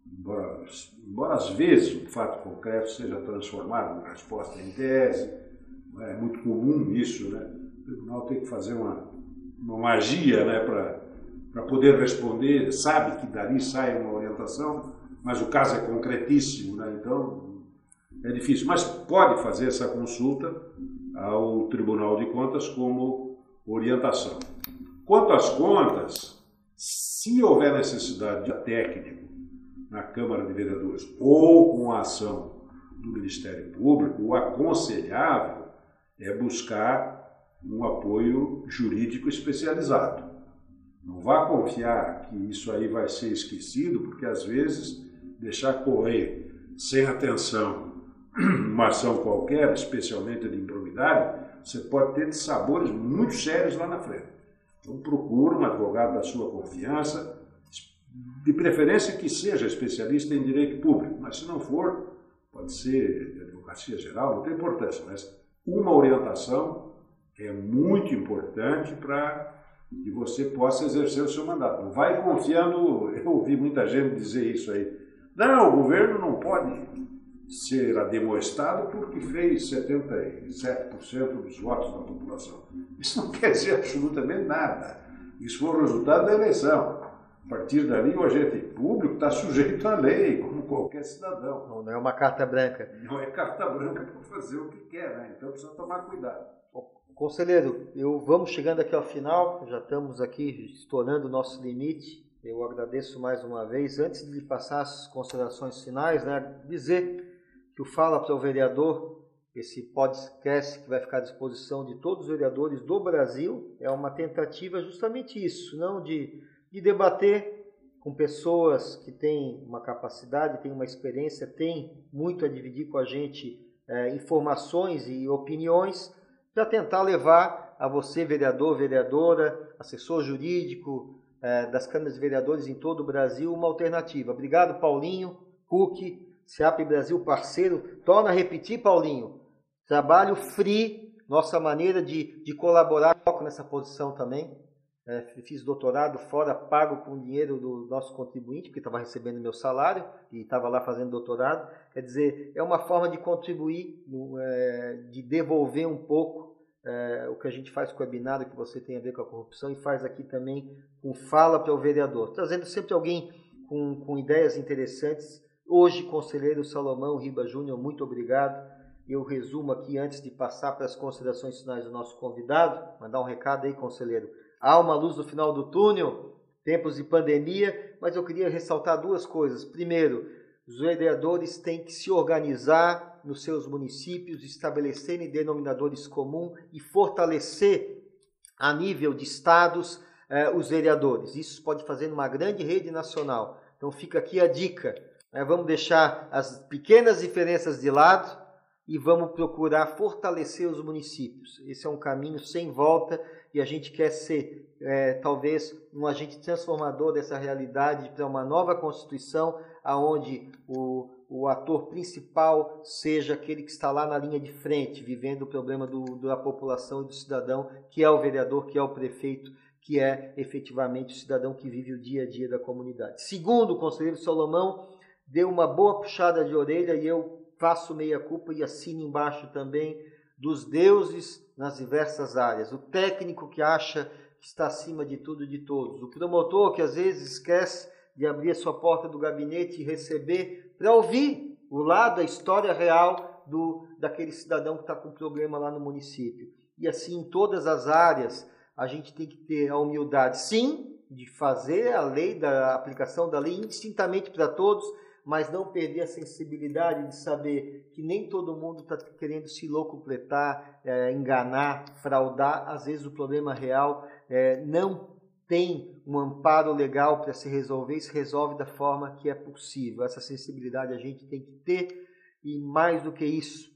embora, embora às vezes o fato concreto seja transformado em resposta em tese, é muito comum isso, né? O tribunal tem que fazer uma, uma magia né, para poder responder, sabe que dali sai uma orientação, mas o caso é concretíssimo, né? então é difícil. Mas pode fazer essa consulta ao Tribunal de Contas como orientação. Quanto às contas, se houver necessidade de técnico na Câmara de Vereadores ou com a ação do Ministério Público, o aconselhável é buscar um apoio jurídico especializado. Não vá confiar que isso aí vai ser esquecido, porque às vezes deixar correr sem atenção uma ação qualquer, especialmente de improbidade, você pode ter sabores muito sérios lá na frente. Então procure um advogado da sua confiança, de preferência que seja especialista em direito público, mas se não for, pode ser de advocacia geral, não tem importância, mas uma orientação é muito importante para que você possa exercer o seu mandato. Não vai confiando, eu ouvi muita gente dizer isso aí. Não, o governo não pode ser ademoestado porque fez 77% dos votos da população. Isso não quer dizer absolutamente nada. Isso foi o resultado da eleição. A partir dali, o agente público está sujeito à lei, como qualquer cidadão. Não, não é uma carta branca. Não é carta branca para fazer o que quer, né? Então precisa tomar cuidado. Conselheiro, eu vamos chegando aqui ao final, já estamos aqui estourando o nosso limite. Eu agradeço mais uma vez. Antes de passar as considerações finais, né, dizer o Fala para o Vereador, esse podcast que vai ficar à disposição de todos os vereadores do Brasil, é uma tentativa justamente isso, não de de debater com pessoas que têm uma capacidade, têm uma experiência, têm muito a dividir com a gente é, informações e opiniões, para tentar levar a você, vereador, vereadora, assessor jurídico é, das câmaras de vereadores em todo o Brasil, uma alternativa. Obrigado, Paulinho, Cook, SEAP Brasil parceiro. Torna a repetir, Paulinho, trabalho free, nossa maneira de, de colaborar nessa posição também. É, fiz doutorado fora, pago com dinheiro do nosso contribuinte, porque estava recebendo meu salário e estava lá fazendo doutorado. Quer dizer, é uma forma de contribuir, é, de devolver um pouco é, o que a gente faz com o webinário que você tem a ver com a corrupção e faz aqui também com Fala para o Vereador, trazendo sempre alguém com, com ideias interessantes. Hoje, conselheiro Salomão Riba Júnior, muito obrigado. Eu resumo aqui antes de passar para as considerações finais do nosso convidado, mandar um recado aí, conselheiro Há uma luz no final do túnel, tempos de pandemia, mas eu queria ressaltar duas coisas. Primeiro, os vereadores têm que se organizar nos seus municípios, estabelecerem denominadores comuns e fortalecer a nível de estados eh, os vereadores. Isso pode fazer numa grande rede nacional. Então fica aqui a dica. Né? Vamos deixar as pequenas diferenças de lado e vamos procurar fortalecer os municípios. Esse é um caminho sem volta e a gente quer ser, é, talvez, um agente transformador dessa realidade para uma nova Constituição, aonde o, o ator principal seja aquele que está lá na linha de frente, vivendo o problema do, da população e do cidadão, que é o vereador, que é o prefeito, que é efetivamente o cidadão que vive o dia a dia da comunidade. Segundo, o conselheiro Salomão deu uma boa puxada de orelha e eu faço meia culpa e assino embaixo também dos deuses nas diversas áreas. O técnico que acha que está acima de tudo e de todos. O promotor que às vezes esquece de abrir a sua porta do gabinete e receber para ouvir o lado, a história real do daquele cidadão que está com problema lá no município. E assim, em todas as áreas, a gente tem que ter a humildade, sim, de fazer a lei, da aplicação da lei indistintamente para todos, mas não perder a sensibilidade de saber que nem todo mundo está querendo se locupletar, é, enganar, fraudar. Às vezes o problema real é, não tem um amparo legal para se resolver e se resolve da forma que é possível. Essa sensibilidade a gente tem que ter e mais do que isso,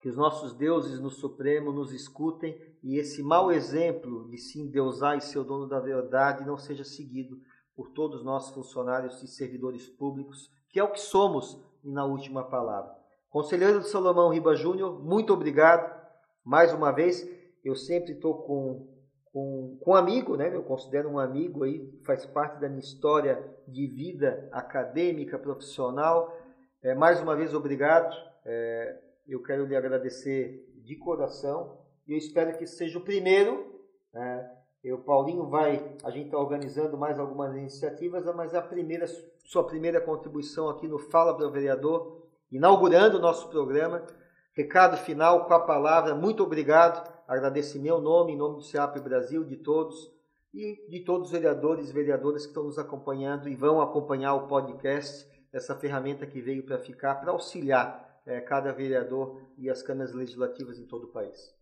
que os nossos deuses no Supremo nos escutem e esse mau exemplo de se endeusar e ser o dono da verdade não seja seguido por todos nós funcionários e servidores públicos que é o que somos na última palavra. Conselheiro de Salomão Riba Júnior, muito obrigado. Mais uma vez, eu sempre estou com, com, com um amigo, né? eu considero um amigo aí, faz parte da minha história de vida acadêmica, profissional. É, mais uma vez, obrigado. É, eu quero lhe agradecer de coração e eu espero que seja o primeiro. É, o Paulinho vai, a gente está organizando mais algumas iniciativas, mas a primeira sua primeira contribuição aqui no Fala para o Vereador, inaugurando o nosso programa. Recado final com a palavra, muito obrigado. Agradeço em meu nome, em nome do CEAP Brasil, de todos e de todos os vereadores e vereadoras que estão nos acompanhando e vão acompanhar o podcast, essa ferramenta que veio para ficar, para auxiliar é, cada vereador e as câmaras legislativas em todo o país.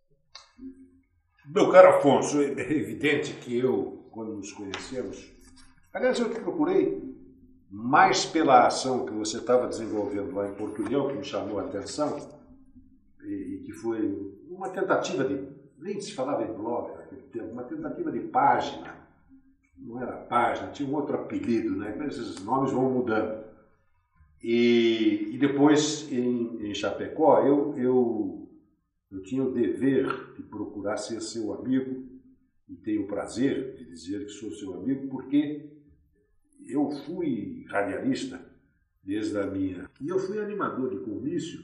Meu caro Afonso, é evidente que eu, quando nos conhecemos, aliás, eu te procurei mais pela ação que você estava desenvolvendo lá em Portugal, que me chamou a atenção, e, e que foi uma tentativa de, nem se falava em blog naquele tempo, uma tentativa de página, não era página, tinha um outro apelido, né? esses nomes vão mudando. E, e depois, em, em Chapecó, eu, eu, eu tinha o dever de procurar ser seu amigo, e tenho o prazer de dizer que sou seu amigo, porque eu fui radialista desde a minha. E eu fui animador de comício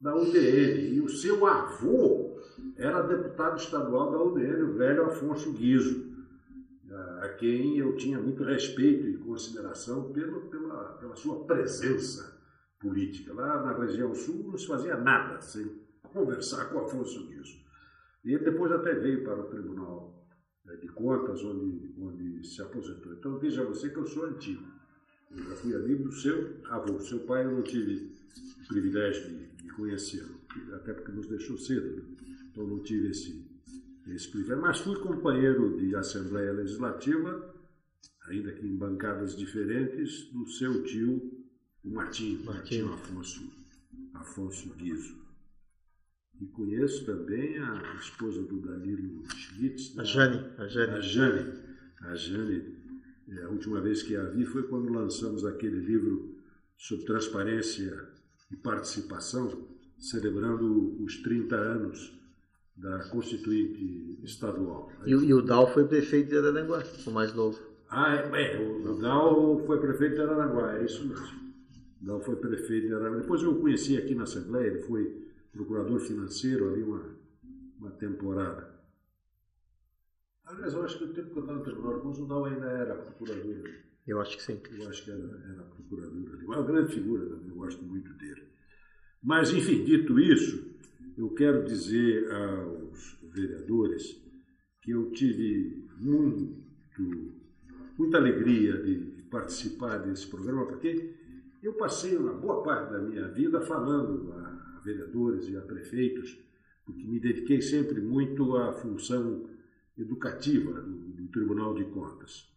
da UDN. E o seu avô era deputado estadual da UDN, o velho Afonso Guizo, a quem eu tinha muito respeito e consideração pela, pela, pela sua presença política. Lá na região sul não se fazia nada sem conversar com Afonso Guizo. E ele depois até veio para o Tribunal né, de contas onde, onde se aposentou. Então veja você que eu sou antigo. Eu já fui amigo do seu avô. Seu pai eu não tive o privilégio de, de conhecê-lo, até porque nos deixou cedo. Né? Então não tive esse, esse privilégio. Mas fui companheiro de Assembleia Legislativa, ainda que em bancadas diferentes, do seu tio, o Martim, Martim Afonso, Afonso Guizo. E conheço também a esposa do Danilo Schmitz. A Jane. A Jane. A Jane. A Jane. É, a última vez que a vi foi quando lançamos aquele livro sobre transparência e participação, celebrando os 30 anos da Constituinte Estadual. E, e o Dal foi prefeito de Araranguá, o mais novo. Ah, é, é o, o Dal foi prefeito de Araranguá, é isso mesmo. O Dal foi prefeito de Araranguá. Depois eu o conheci aqui na Assembleia, ele foi procurador financeiro ali uma, uma temporada. Aliás, eu acho que o tempo que eu estava no Tribunal de Dal ainda era procurador. Eu acho que sim. Eu acho que era, era procurador ali. Uma grande figura também, eu gosto muito dele. Mas, enfim, dito isso, eu quero dizer aos vereadores que eu tive muito, muita alegria de participar desse programa, porque eu passei uma boa parte da minha vida falando vereadores e a prefeitos, porque me dediquei sempre muito à função educativa do, do Tribunal de Contas.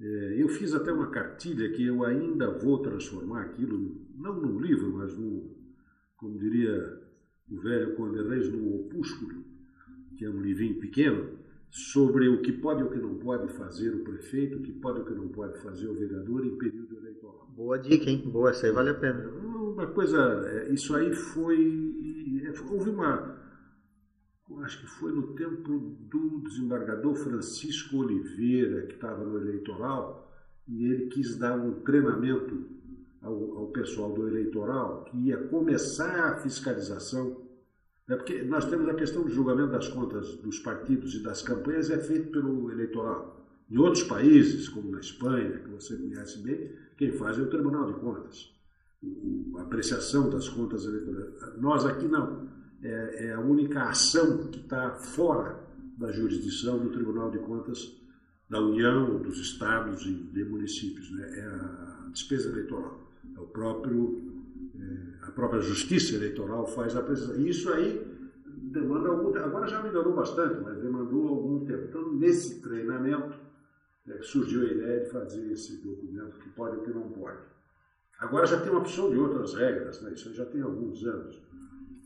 É, eu fiz até uma cartilha que eu ainda vou transformar aquilo, não num livro, mas no, como diria o velho Conde Reis, num opúsculo, que é um livrinho pequeno, sobre o que pode e o que não pode fazer o prefeito, o que pode e o que não pode fazer o vereador em período. Boa dica, hein? Boa, essa aí vale a pena. Uma coisa, é, isso aí foi. Houve uma. Acho que foi no tempo do desembargador Francisco Oliveira, que estava no eleitoral, e ele quis dar um treinamento ao, ao pessoal do eleitoral, que ia começar a fiscalização é porque nós temos a questão do julgamento das contas dos partidos e das campanhas é feito pelo eleitoral. Em outros países, como na Espanha, que você conhece bem, quem faz é o Tribunal de Contas. A apreciação das contas eleitorais. Nós aqui não. É, é a única ação que está fora da jurisdição do Tribunal de Contas da União, dos estados e de municípios. Né? É a despesa eleitoral. É o próprio a própria justiça eleitoral faz a precisão. Isso aí demanda algum tempo. Agora já melhorou bastante, mas demandou algum tempo. Então, nesse treinamento, é, surgiu a ideia de fazer esse documento que pode e que não pode. Agora já tem uma opção de outras regras, né? isso já tem alguns anos.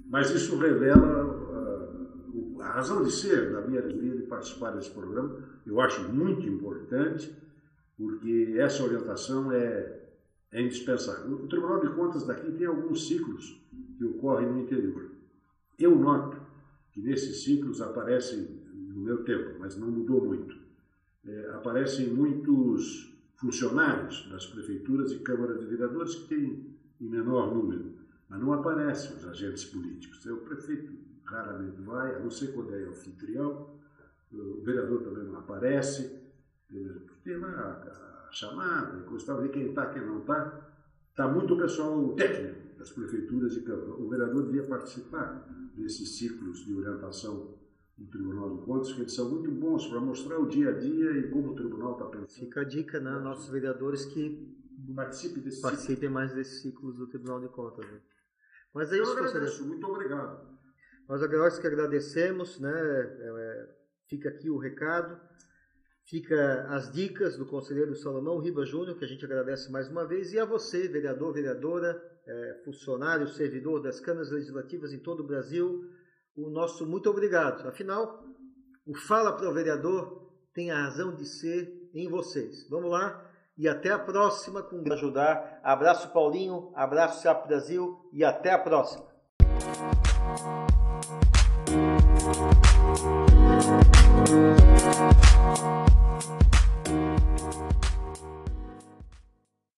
Mas isso revela uh, a razão de ser da minha alegria de participar desse programa. Eu acho muito importante, porque essa orientação é é indispensável. O Tribunal de Contas daqui tem alguns ciclos que ocorrem no interior. Eu noto que nesses ciclos aparecem, no meu tempo, mas não mudou muito, é, aparecem muitos funcionários das prefeituras e câmaras de vereadores que têm em menor número, mas não aparecem os agentes políticos. O prefeito raramente vai, a não ser quando é anfitrião, o vereador também não aparece, tem lá chamada, gostava de quem está, quem não está. Está muito o pessoal técnico das prefeituras e câmaras. O vereador devia participar desses ciclos de orientação do Tribunal de Contas, que eles são muito bons para mostrar o dia a dia e como o tribunal está pensando. Fica a dica, né? Nossos vereadores que participem, desse participem ciclo. mais desses ciclos do Tribunal de Contas. Né? Mas é isso, agradeço, muito obrigado. Nós agora que agradecemos, né? É, fica aqui o recado. Fica as dicas do conselheiro Salomão Riba Júnior, que a gente agradece mais uma vez, e a você, vereador, vereadora, é, funcionário, servidor das câmaras legislativas em todo o Brasil, o nosso muito obrigado. Afinal, o Fala para o Vereador tem a razão de ser em vocês. Vamos lá e até a próxima com ajudar. Abraço Paulinho, abraço SAP Brasil e até a próxima.